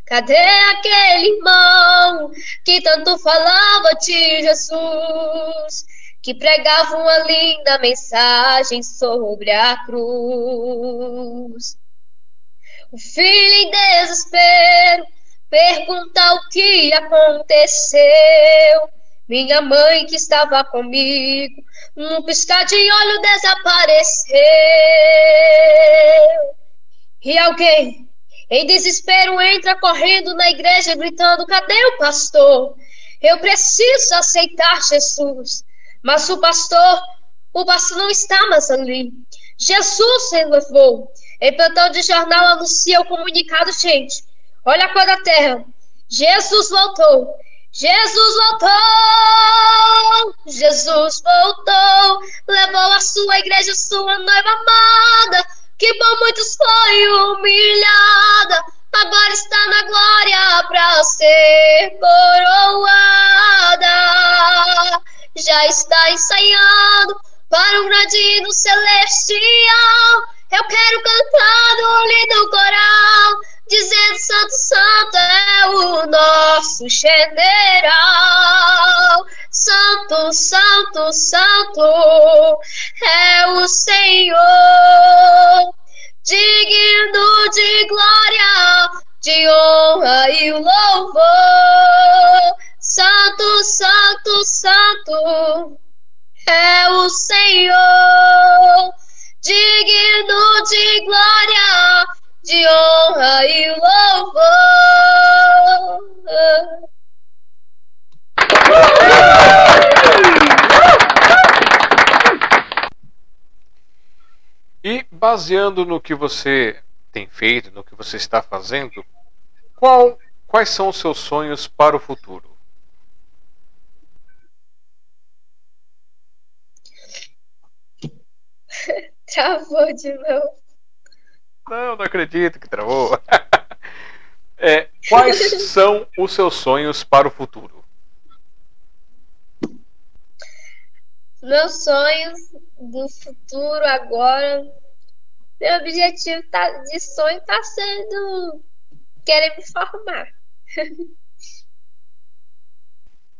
Cadê aquele irmão que tanto falava de Jesus? Que pregava uma linda mensagem sobre a cruz. O filho em desespero pergunta o que aconteceu. Minha mãe que estava comigo, num piscar de olho desapareceu. E alguém em desespero, entra correndo na igreja, gritando: Cadê o pastor? Eu preciso aceitar Jesus. Mas o pastor, o pastor não está mais ali. Jesus se levou. Em plantão de jornal anuncia o comunicado, gente. Olha a cor da terra. Jesus voltou. Jesus voltou! Jesus voltou! Levou a sua igreja, sua noiva amada que por muitos foi humilhada, agora está na glória para ser coroada. Já está ensaiando para um grande celestial. Eu quero cantar no lindo coral, dizendo Santo, Santo é o nosso general. Santo, Santo, Santo é o Senhor, digno de glória, de honra e louvor. Santo, Santo, Santo é o Senhor, digno de glória, de honra e louvor. E baseando no que você tem feito, no que você está fazendo, qual, quais são os seus sonhos para o futuro? Travou de novo. Não, não acredito que travou. é, quais são os seus sonhos para o futuro? Meus sonhos do futuro agora, meu objetivo tá, de sonho está sendo querer me formar.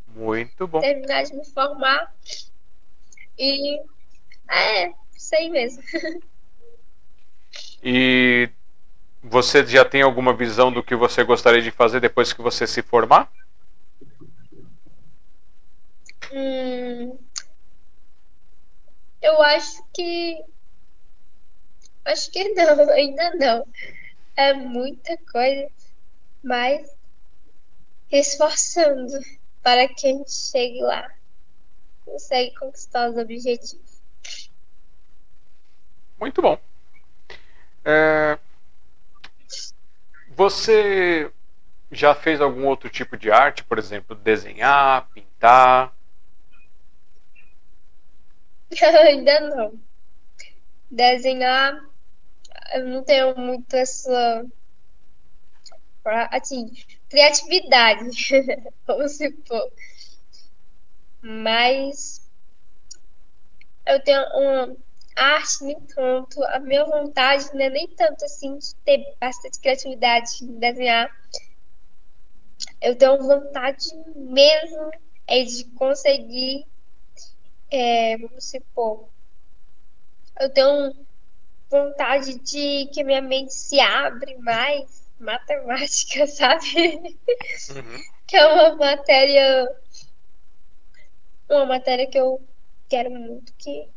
Muito bom. Terminar de me formar. E é, aí mesmo. E você já tem alguma visão do que você gostaria de fazer depois que você se formar? Hum, eu acho que. Acho que não, ainda não. É muita coisa, mas esforçando para que a gente chegue lá. Consegue conquistar os objetivos. Muito bom. É... Você já fez algum outro tipo de arte, por exemplo, desenhar, pintar? Ainda não. Desenhar, eu não tenho muito essa. Assim, criatividade, vamos supor. Mas eu tenho uma arte no encanto. A minha vontade não é nem tanto assim de ter bastante criatividade em desenhar. Eu tenho vontade mesmo é de conseguir, é, vamos supor, eu tenho vontade de que minha mente se abre mais matemática, sabe? Uhum. que é uma matéria uma matéria que eu quero muito que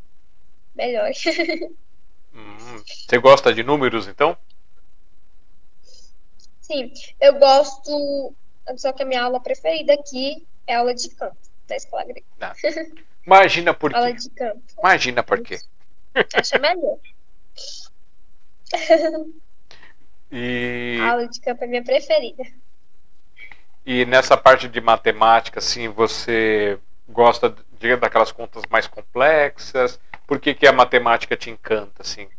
melhore. Hum, você gosta de números, então? Sim, eu gosto. Só que a minha aula preferida aqui é aula de canto da escola grega. Ah. Imagina por quê. aula de canto. Imagina por quê. Acho melhor. E... A aula de campo é minha preferida. E nessa parte de matemática, assim, você gosta de, daquelas contas mais complexas? Por que, que a matemática te encanta, assim?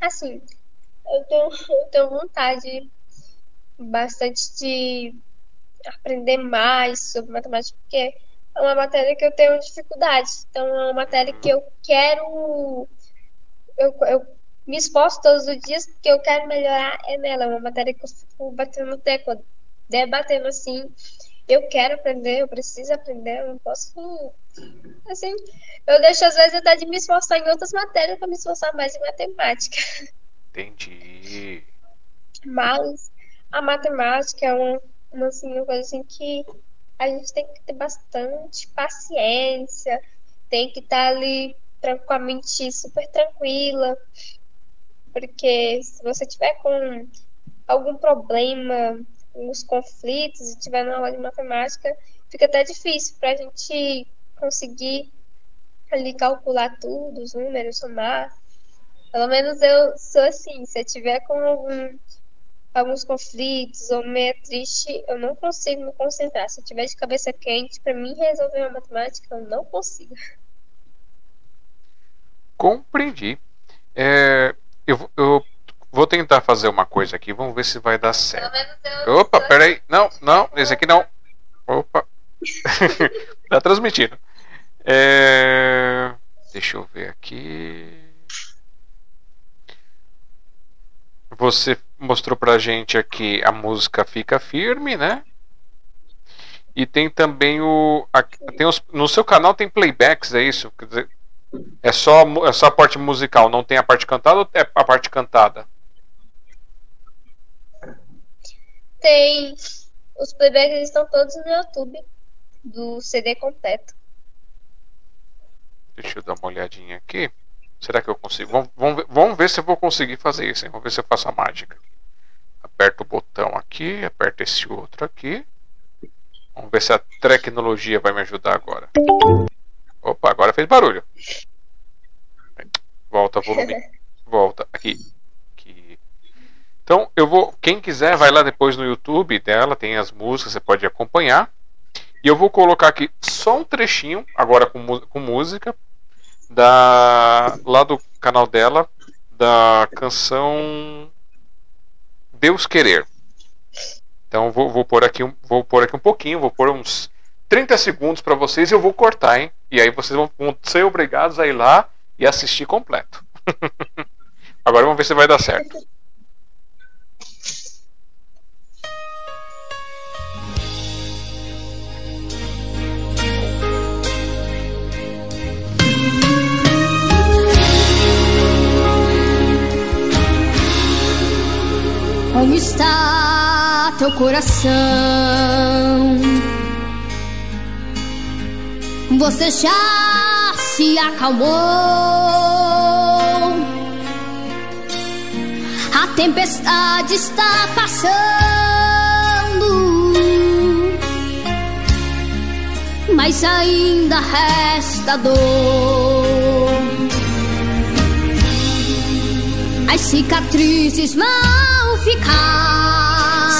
Assim, eu tenho, eu tenho vontade bastante de aprender mais sobre matemática, porque é uma matéria que eu tenho dificuldade. Então, é uma matéria que eu quero. Eu, eu me esforço todos os dias porque eu quero melhorar é nela. É uma matéria que eu fico batendo tecla, debatendo assim. Eu quero aprender, eu preciso aprender, eu não posso. Assim, eu deixo às vezes até de me esforçar em outras matérias para me esforçar mais em matemática. Entendi. Mas a matemática é uma, uma, assim, uma coisa assim que a gente tem que ter bastante paciência, tem que estar tá ali com a mente super tranquila, porque se você tiver com algum problema, uns conflitos, e tiver na aula de matemática, fica até difícil para a gente conseguir ali calcular tudo, os números, somar. Pelo menos eu sou assim, se eu tiver com algum alguns conflitos ou meio triste, eu não consigo me concentrar. Se eu tiver de cabeça quente, para mim resolver uma matemática, eu não consigo. Compreendi. É, eu, eu, vou tentar fazer uma coisa aqui, vamos ver se vai dar certo. Opa, peraí. Não, não, esse aqui não. Opa. tá transmitindo. É, deixa eu ver aqui. Você mostrou pra gente aqui a música Fica Firme, né? E tem também o. Tem os, no seu canal tem playbacks, é isso? Quer dizer, é só, é só a parte musical, não tem a parte cantada ou é a parte cantada? Tem. Os playbacks estão todos no YouTube do CD completo. Deixa eu dar uma olhadinha aqui. Será que eu consigo? Vamos, vamos, vamos ver se eu vou conseguir fazer isso. Hein? Vamos ver se eu faço a mágica. Aperto o botão aqui, aperto esse outro aqui. Vamos ver se a tecnologia vai me ajudar agora. Opa, agora fez barulho. Volta volume. Volta aqui. aqui. Então, eu vou. Quem quiser, vai lá depois no YouTube dela, tem as músicas, você pode acompanhar. E eu vou colocar aqui só um trechinho, agora com, com música, da lá do canal dela da canção Deus Querer. Então vou, vou pôr aqui vou pôr aqui um pouquinho, vou pôr uns 30 segundos para vocês e eu vou cortar, hein? E aí vocês vão, vão ser obrigados a ir lá e assistir completo. Agora vamos ver se vai dar certo. Como está teu coração? Você já se acalmou? A tempestade está passando, mas ainda resta dor. as cicatrizes vão ficar.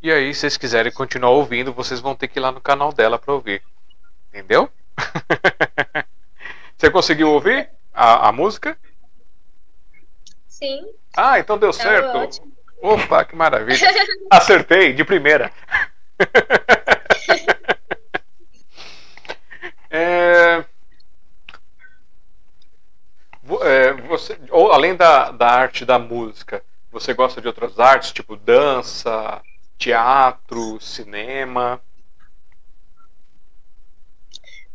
E aí, se vocês quiserem continuar ouvindo, vocês vão ter que ir lá no canal dela para ouvir. Entendeu? Você conseguiu ouvir a, a música? Sim. Ah, então deu Tá certo. ótimo. Opa, que maravilha. Acertei de primeira. É, vo- é, você, ou além da, da arte da música, você gosta de outras artes, tipo dança, teatro, cinema?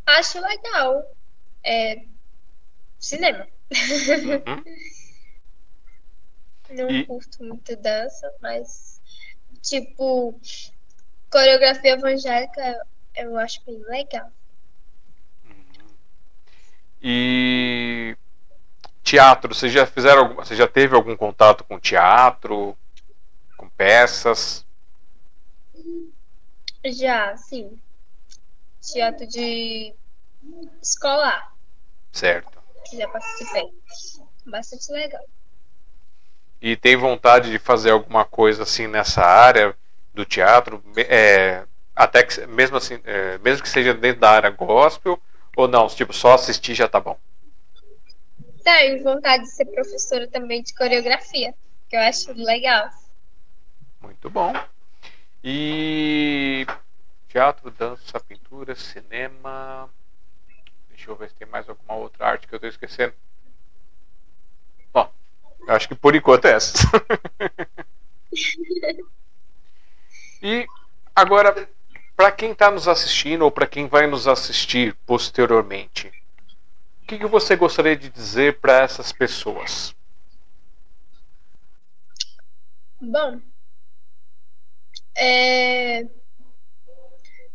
Acho legal. É, cinema. Uhum. Não E- curto muito dança, mas tipo coreografia evangélica eu acho bem legal. E teatro, você já fizeram você já teve algum contato com teatro, com peças? Já, sim. Teatro de escolar, Certo. que já participei. Bastante legal. E tem vontade de fazer alguma coisa assim nessa área do teatro, é, até que mesmo assim, é, mesmo que seja dentro da área gospel, ou não, tipo só assistir já tá bom. Tenho vontade de ser professora também de coreografia, que eu acho legal. Muito bom. E teatro, dança, pintura, cinema. Deixa eu ver se tem mais alguma outra arte que eu estou esquecendo. Bom, acho que por enquanto é essa. e agora, para quem está nos assistindo ou para quem vai nos assistir posteriormente, o que, que você gostaria de dizer para essas pessoas? Bom, é...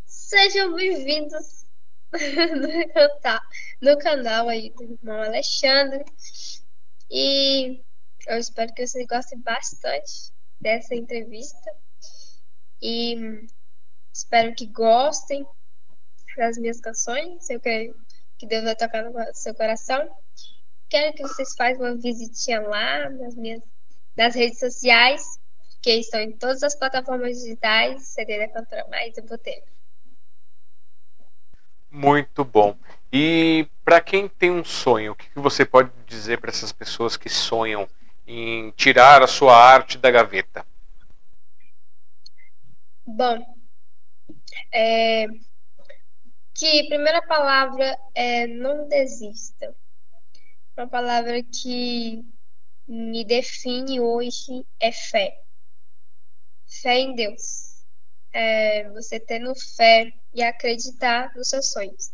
sejam bem-vindos no canal, aí do irmão Alexandre. E eu espero que vocês gostem bastante dessa entrevista. E espero que gostem das minhas canções. Eu creio que Deus vai tocar no seu coração. Quero que vocês façam uma visitinha lá nas minhas nas redes sociais, que estão em todas as plataformas digitais, CD da Cantora Mais e Boteiro. Muito bom. E para quem tem um sonho, o que que você pode dizer para essas pessoas que sonham em tirar a sua arte da gaveta? Bom, é, que primeira palavra é não desista. Uma palavra que me define hoje é fé. Fé em Deus. É você tendo fé e acreditar nos seus sonhos.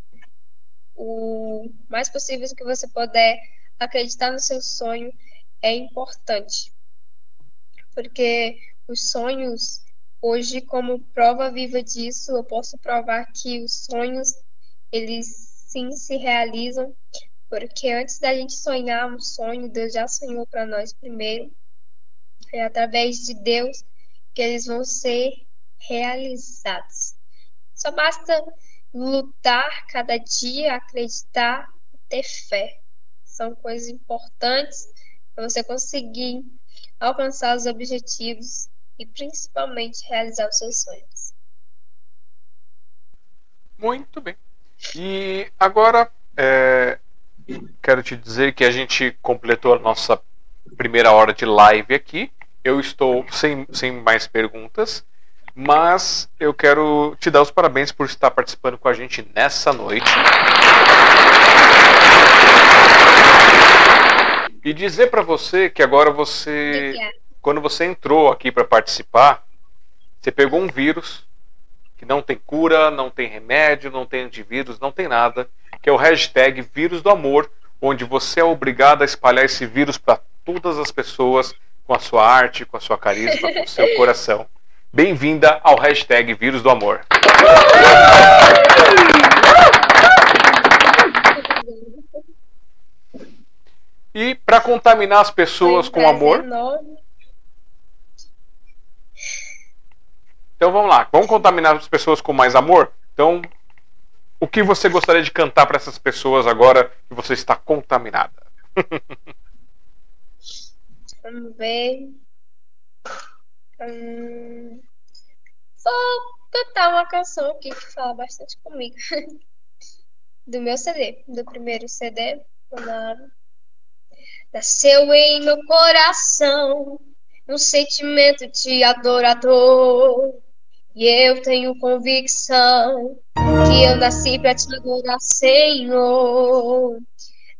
O mais possível que você puder acreditar no seu sonho é importante. Porque os sonhos, hoje, como prova viva disso, eu posso provar que os sonhos, eles sim se realizam porque antes da gente sonhar um sonho, Deus já sonhou para nós primeiro. É através de Deus que eles vão ser realizados. Só basta lutar cada dia, acreditar, ter fé. São coisas importantes para você conseguir alcançar os objetivos e principalmente realizar os seus sonhos. Muito bem. E agora é, quero te dizer que a gente completou a nossa primeira hora de live aqui. Eu estou sem, sem mais perguntas, mas eu quero te dar os parabéns por estar participando com a gente nessa noite. E dizer para você que agora você Obrigada. Quando você entrou aqui para participar, você pegou um vírus que não tem cura, não tem remédio, não tem antivírus, não tem nada, que é o hashtag vírus do amor, onde você é obrigado a espalhar esse vírus para todas as pessoas com a sua arte, com a sua carisma, com o seu coração. Bem-vinda ao hashtag vírus do amor. E para contaminar as pessoas com amor, prazer enorme. Então vamos lá, vamos contaminar as pessoas com mais amor? Então, O que você gostaria de cantar para essas pessoas agora que você está contaminada? Vamos ver. Hum, vou cantar uma canção aqui que fala bastante comigo. Do meu CD, do primeiro CD. Nasceu em meu coração um sentimento de adorador. E eu tenho convicção que eu nasci para te adorar, Senhor.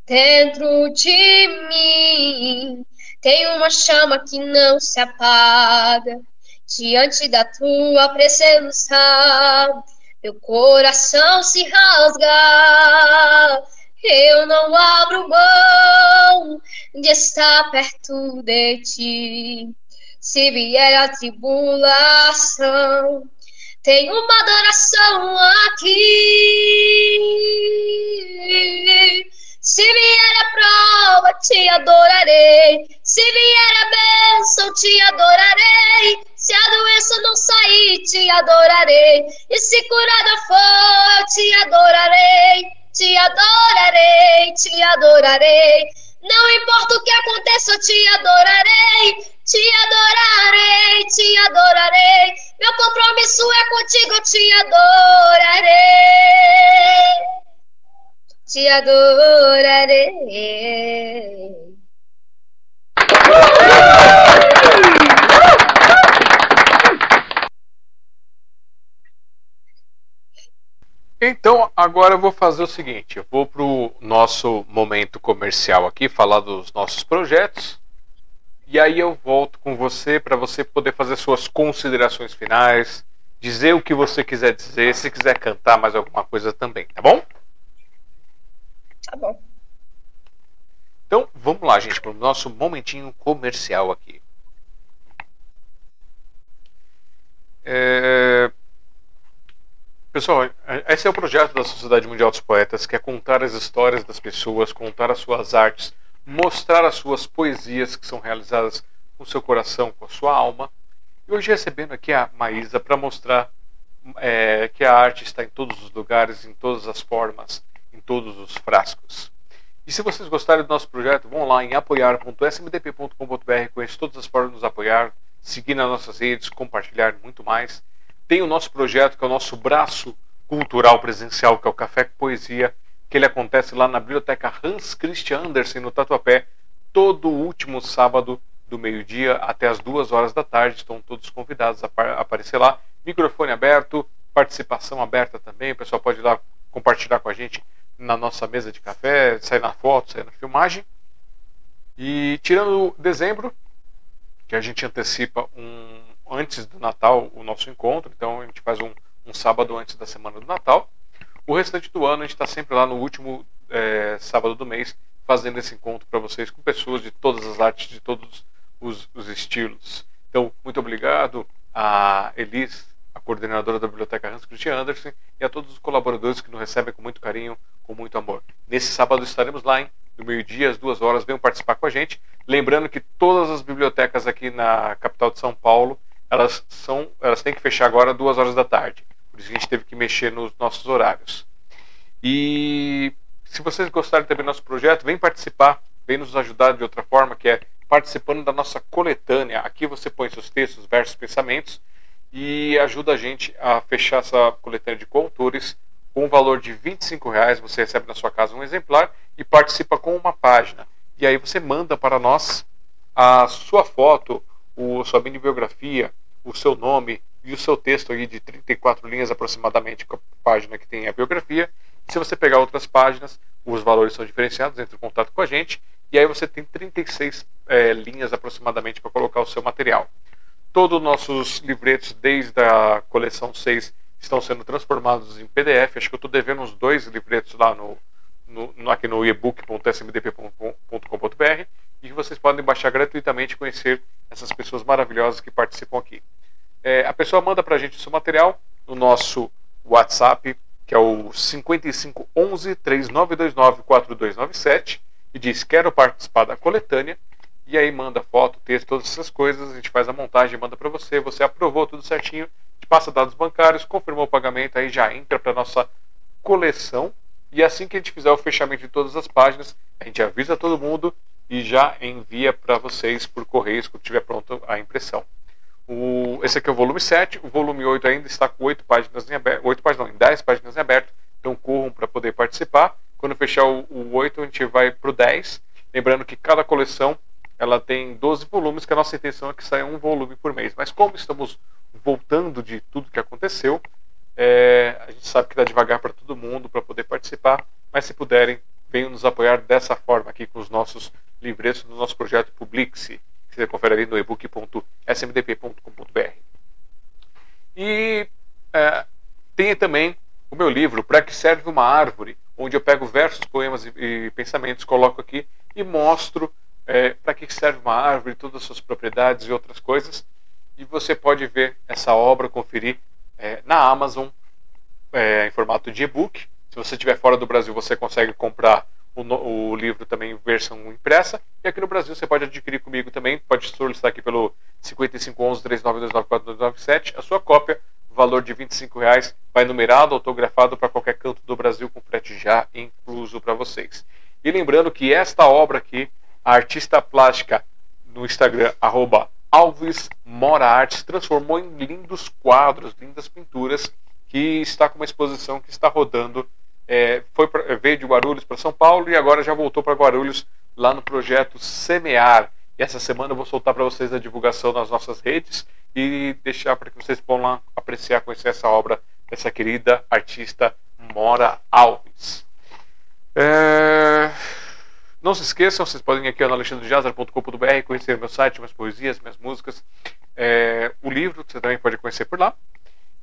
Dentro de mim tem uma chama que não se apaga. Diante da tua presença, meu coração se rasga. Eu não abro mão de estar perto de ti. Se vier a tribulação, tem uma adoração aqui. Se vier a prova, te adorarei. Se vier a bênção, te adorarei. Se a doença não sair, te adorarei. E se curada for, te adorarei. Te adorarei, te adorarei. Não importa o que aconteça, eu te adorarei. Te adorarei, te adorarei. Meu compromisso é contigo, te adorarei te adorarei. Então, agora eu vou fazer o seguinte: eu vou para o nosso momento comercial aqui, falar dos nossos projetos. E aí eu volto com você para você poder fazer suas considerações finais, dizer o que você quiser dizer, se quiser cantar mais alguma coisa também, tá bom? Tá bom. Então, vamos lá, gente, para o nosso momentinho comercial aqui. É... Pessoal, esse é o projeto da Sociedade Mundial dos Poetas, que é contar as histórias das pessoas, contar as suas artes, mostrar as suas poesias que são realizadas com seu coração, com a sua alma. E hoje recebendo aqui a Maísa para mostrar é, que a arte está em todos os lugares, em todas as formas, em todos os frascos. E se vocês gostarem do nosso projeto, vão lá em apoiar.smdp.com.br, conheça todas as formas de nos apoiar, seguir nas nossas redes, compartilhar muito mais. Tem o nosso projeto, que é o nosso braço cultural presencial, que é o Café com Poesia, que ele acontece lá na Biblioteca Hans Christian Andersen, no Tatuapé, todo último sábado do meio-dia até as duas horas da tarde. Estão todos convidados a aparecer lá. Microfone aberto, participação aberta também. O pessoal pode ir lá compartilhar com a gente na nossa mesa de café, sair na foto, sair na filmagem. E tirando dezembro, que a gente antecipa um antes do Natal o nosso encontro, então a gente faz um, um sábado antes da semana do Natal. O restante do ano a gente está sempre lá no último é, sábado do mês fazendo esse encontro para vocês com pessoas de todas as artes, de todos os, os estilos. Então, muito obrigado a Elis a coordenadora da Biblioteca Hans Christian Andersen e a todos os colaboradores que nos recebem com muito carinho, com muito amor. Nesse sábado estaremos lá, hein? Do meio-dia às duas horas, venham participar com a gente. Lembrando que todas as bibliotecas aqui na capital de São Paulo, elas são, elas têm que fechar agora duas horas da tarde. Por isso a gente teve que mexer nos nossos horários. E se vocês gostarem também do nosso projeto, vem participar, vem nos ajudar de outra forma, que é participando da nossa coletânea. Aqui você põe seus textos, versos, pensamentos e ajuda a gente a fechar essa coletânea de coautores com um valor de 25 reais. Você recebe na sua casa um exemplar e participa com uma página. E aí você manda para nós a sua foto, a sua mini biografia, o seu nome e o seu texto aí de 34 linhas aproximadamente com a página que tem a biografia. Se você pegar outras páginas, os valores são diferenciados, entre em contato com a gente e aí você tem 36 é, linhas aproximadamente para colocar o seu material. Todos os nossos livretos, desde a coleção 6, estão sendo transformados em PDF. Acho que eu estou devendo uns dois livretos lá no, no, aqui no ebook.smdp.com.br e vocês podem baixar gratuitamente e conhecer essas pessoas maravilhosas que participam aqui. É, a pessoa manda para a gente o seu material no nosso WhatsApp, que é o 5511 3929 4297 e diz: Quero participar da coletânea e aí manda foto, texto, todas essas coisas, a gente faz a montagem, manda para você, você aprovou tudo certinho, passa dados bancários, confirmou o pagamento, aí já entra para nossa coleção. E assim que a gente fizer o fechamento de todas as páginas, a gente avisa todo mundo e já envia para vocês por correios quando estiver pronto a impressão. O, esse aqui é o volume 7, o volume 8 ainda está com 8 páginas em aberto, 8 páginas não, 10 páginas em aberto, então corram para poder participar. Quando fechar o, o 8, a gente vai para o 10. Lembrando que cada coleção ela tem 12 volumes, que a nossa intenção é que saia um volume por mês. Mas como estamos voltando de tudo que aconteceu, é, a gente sabe que dá devagar para todo mundo para poder participar, mas se puderem, venham nos apoiar dessa forma aqui com os nossos livretos do nosso projeto Publixe, você confere ali no ebook.smdp.com.br. E é, tem também o meu livro, Para que serve uma árvore, onde eu pego versos, poemas e, e pensamentos, coloco aqui e mostro é, para que serve uma árvore, todas as suas propriedades e outras coisas. E você pode ver essa obra, conferir é, na Amazon é, em formato de e-book. Se você estiver fora do Brasil, você consegue comprar o, o, livro também versão impressa. E aqui no Brasil você pode adquirir comigo também. Pode solicitar aqui pelo 5511-3929-4297 a sua cópia. Valor de R$ reais vai numerado, autografado para qualquer canto do Brasil, com frete já incluso para vocês. E lembrando que esta obra aqui, a artista plástica no Instagram, arroba Alves Mora Artes, transformou em lindos quadros, lindas pinturas, que está com uma exposição que está rodando é, foi pra, veio de Guarulhos para São Paulo e agora já voltou para Guarulhos lá no projeto Semear. E essa semana eu vou soltar para vocês a divulgação nas nossas redes e deixar para que vocês possam lá apreciar, conhecer essa obra dessa querida artista Mora Alves. É... Não se esqueçam, vocês podem ir aqui no alexandrejazar.com.br conhecer meu site, minhas poesias, minhas músicas, é... o livro que você também pode conhecer por lá.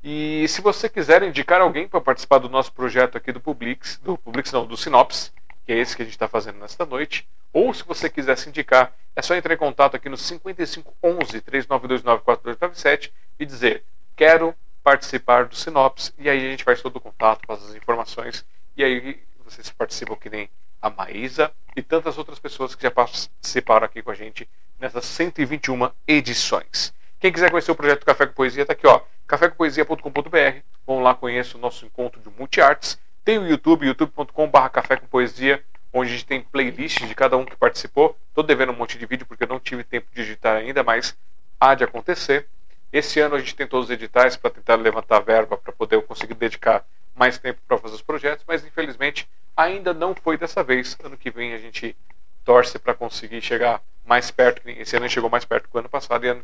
E se você quiser indicar alguém para participar do nosso projeto aqui do Publix, do Publix não, do Sinopse, que é esse que a gente está fazendo nesta noite, ou se você quiser se indicar, é só entrar em contato aqui no 5511 3929 4297 e dizer: "Quero participar do Sinopse", e aí a gente faz todo o contato, faz as informações e aí vocês participam que nem a Maísa e tantas outras pessoas que já participaram aqui com a gente nessas 121 edições. Quem quiser conhecer o projeto Café com Poesia, está aqui, ó cafécompoesia.com.br. Vão lá, conheça o nosso encontro de multiartes. Tem o YouTube, youtube.com.br Café com Poesia, onde a gente tem playlists de cada um que participou. Estou devendo um monte de vídeo porque eu não tive tempo de editar ainda, mas há de acontecer. Esse ano a gente tentou os editais para tentar levantar verba para poder conseguir dedicar mais tempo para fazer os projetos, mas infelizmente ainda não foi dessa vez. Ano que vem a gente torce para conseguir chegar mais perto. Esse ano a gente chegou mais perto que o ano passado e ano,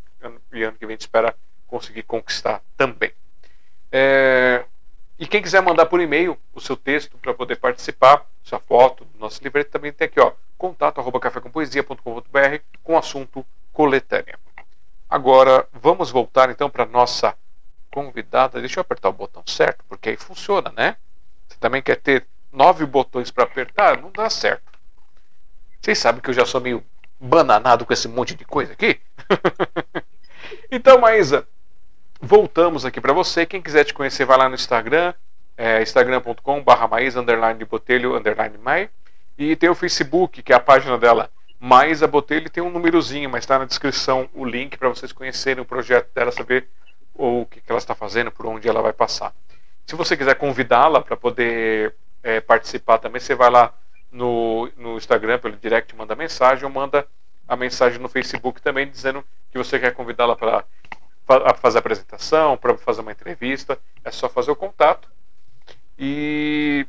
e ano que vem a gente espera conseguir conquistar também. É, e quem quiser mandar por e-mail o seu texto para poder participar, sua foto do nosso livreto, também tem aqui, ó, contato arroba cafécompoesia.com.br com assunto coletânea. Agora, vamos voltar então para nossa convidada. Deixa eu apertar o botão certo, porque aí funciona, né? Você também quer ter nove botões para apertar? Não dá certo. Vocês sabem que eu já sou meio bananado com esse monte de coisa aqui? então, Maísa, voltamos aqui para você. Quem quiser te conhecer, vai lá no Instagram, é, instagram.com Botelho, underline Mai. E tem o Facebook, que é a página dela, Maísa Botelho, tem um númerozinho, mas está na descrição o link para vocês conhecerem o projeto dela, saber o que, que ela está fazendo, por onde ela vai passar. Se você quiser convidá-la para poder é, participar também, você vai lá no, no Instagram, pelo direct, manda mensagem, ou manda a mensagem no Facebook também, dizendo que você quer convidá-la para fazer apresentação, para fazer uma entrevista. É só fazer o contato. E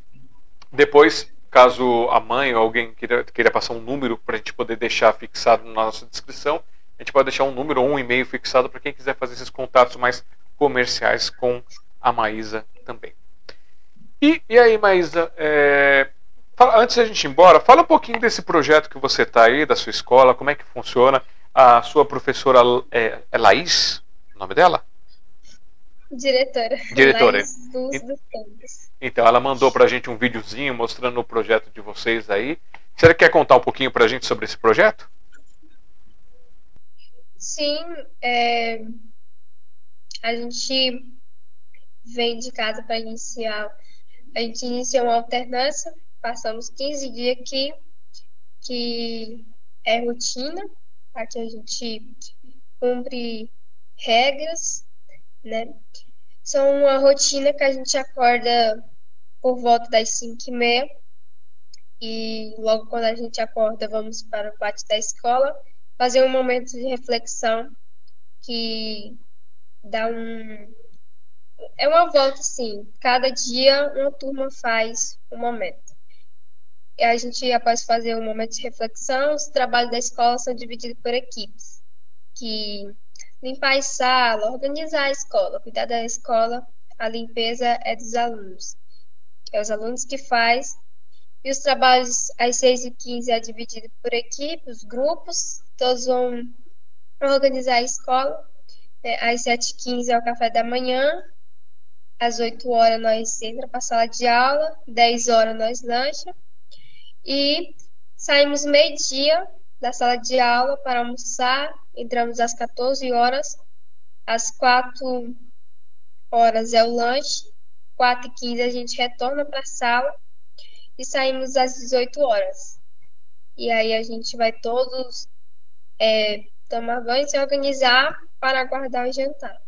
depois, caso a mãe ou alguém queira, queira passar um número para a gente poder deixar fixado na nossa descrição, a gente pode deixar um número ou um e-mail fixado para quem quiser fazer esses contatos mais comerciais com a Maísa também. E, e aí, Maísa, é, fala, antes da gente ir embora, fala um pouquinho desse projeto que você está aí, da sua escola, como é que funciona. A sua professora é, é Laís, o nome dela? Diretora. Diretora. Então, ela mandou pra gente um videozinho mostrando o projeto de vocês aí. Você quer contar um pouquinho pra gente sobre esse projeto? Sim, é, a gente vem de casa para iniciar. A gente inicia uma alternância, passamos 15 dias aqui, que é rotina, que a gente cumpre regras, né? São uma rotina que a gente acorda por volta das 5 e meia. E logo quando a gente acorda, vamos para o pátio da escola, fazer um momento de reflexão que dá um. É uma volta, assim. Cada dia uma turma faz um momento. E a gente, após fazer um momento de reflexão, os trabalhos da escola são divididos por equipes. Que limpar a sala, organizar a escola, cuidar da escola, a limpeza é dos alunos. É os alunos que faz. E os trabalhos às 6h15 é dividido por equipes, grupos, todos vão organizar a escola. É, às 7h15 é o café da manhã, às 8 horas nós entramos para a sala de aula, 10 horas nós lancha e saímos meio-dia da sala de aula para almoçar, entramos às 14 horas, às 4 horas é o lanche, 4 e 15 a gente retorna para a sala e saímos às 18 horas. E aí a gente vai todos é, tomar banho e se organizar para aguardar o jantar.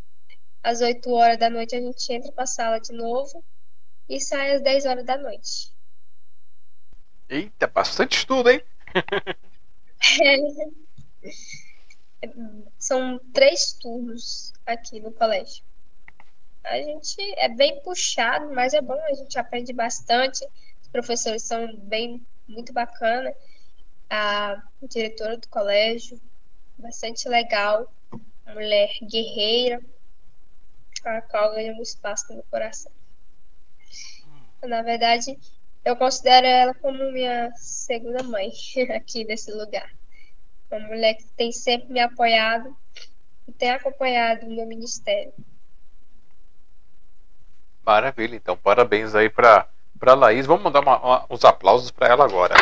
Às 8 horas da noite a gente entra para a sala de novo e sai às 10 horas da noite. Eita, bastante estudo, hein? É, são três turnos aqui no colégio. A gente é bem puxado, mas é bom, a gente aprende bastante. Os professores são bem, muito bacana. A diretora do colégio, bastante legal. Mulher guerreira, a qual ganha um espaço no coração. Na verdade, eu considero ela como minha segunda mãe aqui nesse lugar. Uma mulher que tem sempre me apoiado e tem acompanhado o meu ministério. Maravilha, então parabéns aí para para Laís. Vamos mandar uma, uma, uns aplausos para ela agora.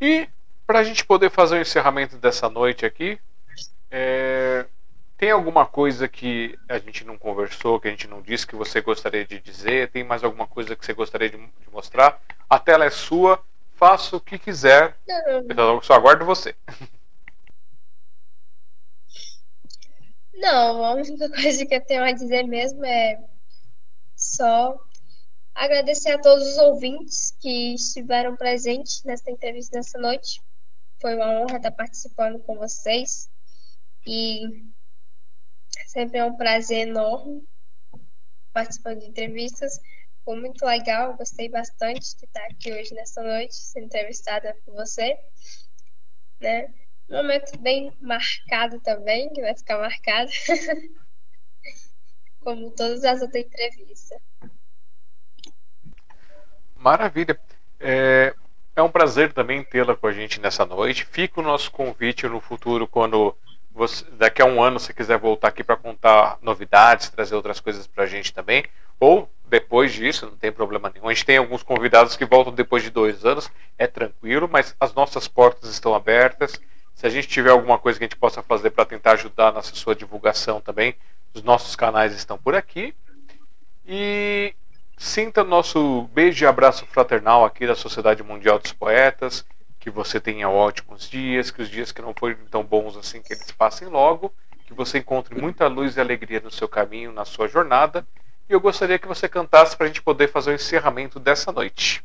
E para a gente poder fazer o encerramento dessa noite aqui, é, tem alguma coisa que a gente não conversou, que a gente não disse, que você gostaria de dizer? Tem mais alguma coisa que você gostaria de, de mostrar? A tela é sua, faça o que quiser. Eu só aguardo você. Não, a única coisa que eu tenho a dizer mesmo é só agradecer a todos os ouvintes que estiveram presentes nesta entrevista nessa noite. Foi uma honra estar participando com vocês e sempre é um prazer enorme participando de entrevistas. Foi muito legal, gostei bastante de estar aqui hoje nessa noite, sendo entrevistada por você, né? Um momento bem marcado também, que vai ficar marcado. Como todas as outras entrevistas. Maravilha. É, é um prazer também tê-la com a gente nessa noite. Fica o nosso convite no futuro, quando você, daqui a um ano você quiser voltar aqui para contar novidades, trazer outras coisas para a gente também. Ou depois disso, não tem problema nenhum. A gente tem alguns convidados que voltam depois de dois anos, é tranquilo, mas as nossas portas estão abertas. Se a gente tiver alguma coisa que a gente possa fazer para tentar ajudar nessa sua divulgação também, os nossos canais estão por aqui. E sinta nosso beijo e abraço fraternal aqui da Sociedade Mundial dos Poetas. Que você tenha ótimos dias, que os dias que não forem tão bons assim, que eles passem logo. Que você encontre muita luz e alegria no seu caminho, na sua jornada. E eu gostaria que você cantasse para a gente poder fazer o encerramento dessa noite.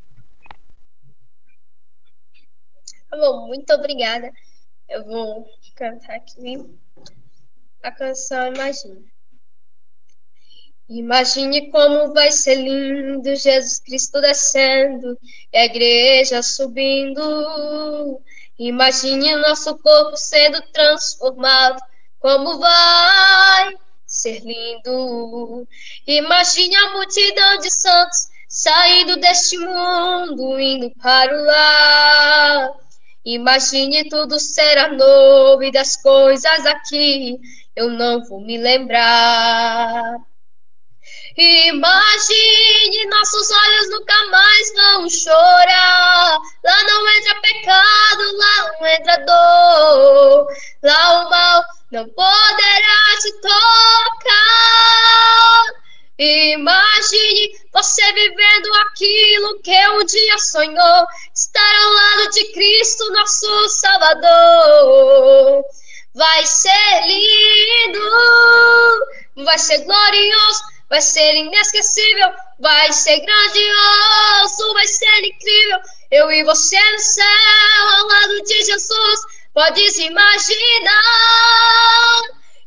Tá bom, muito obrigada. Eu vou cantar aqui a canção Imagine. Imagine como vai ser lindo Jesus Cristo descendo e a igreja subindo. Imagine nosso corpo sendo transformado, como vai ser lindo. Imagine a multidão de santos saindo deste mundo, indo para o lar. Imagine tudo será novo e das coisas aqui eu não vou me lembrar. Imagine nossos olhos nunca mais vão chorar. Lá não entra pecado, lá não entra dor. Lá o mal não poderá te tocar. Imagine você vivendo aquilo que um dia sonhou, estar ao lado de Cristo, nosso Salvador. vai ser lindo, vai ser glorioso, vai ser inesquecível, vai ser grandioso, vai ser incrível. Eu e você no céu, ao lado de Jesus, podes imaginar.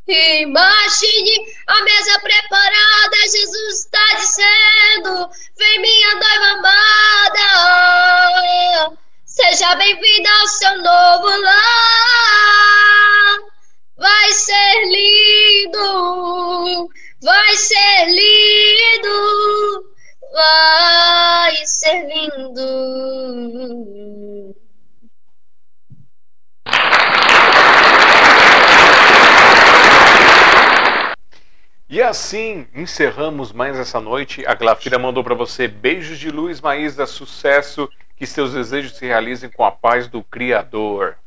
Imagine a mesa preparada, Jesus está dizendo: Vem, minha noiva amada, seja bem-vinda ao seu novo lar. Vai ser lindo, vai ser lindo, vai ser lindo. E assim encerramos mais essa noite. A Glafira mandou para você beijos de luz, Maísa, sucesso, que seus desejos se realizem com a paz do Criador.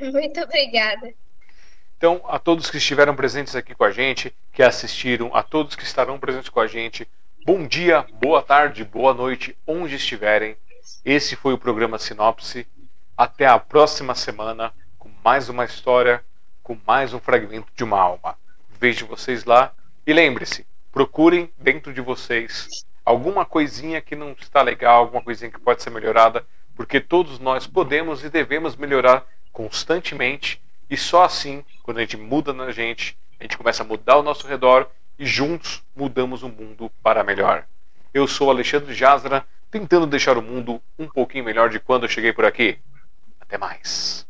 Muito obrigada. Então, a todos que estiveram presentes aqui com a gente, que assistiram, a todos que estarão presentes com a gente, bom dia, boa tarde, boa noite, onde estiverem. Esse foi o programa Sinopse. Até a próxima semana com mais uma história, com mais um fragmento de uma alma. Vejo vocês lá e lembre-se, procurem dentro de vocês alguma coisinha que não está legal, alguma coisinha que pode ser melhorada, porque todos nós podemos e devemos melhorar constantemente e só assim, quando a gente muda na gente, a gente começa a mudar ao nosso redor e juntos mudamos o mundo para melhor. Eu sou Alexandre Jazra, tentando deixar o mundo um pouquinho melhor de quando eu cheguei por aqui. Até mais.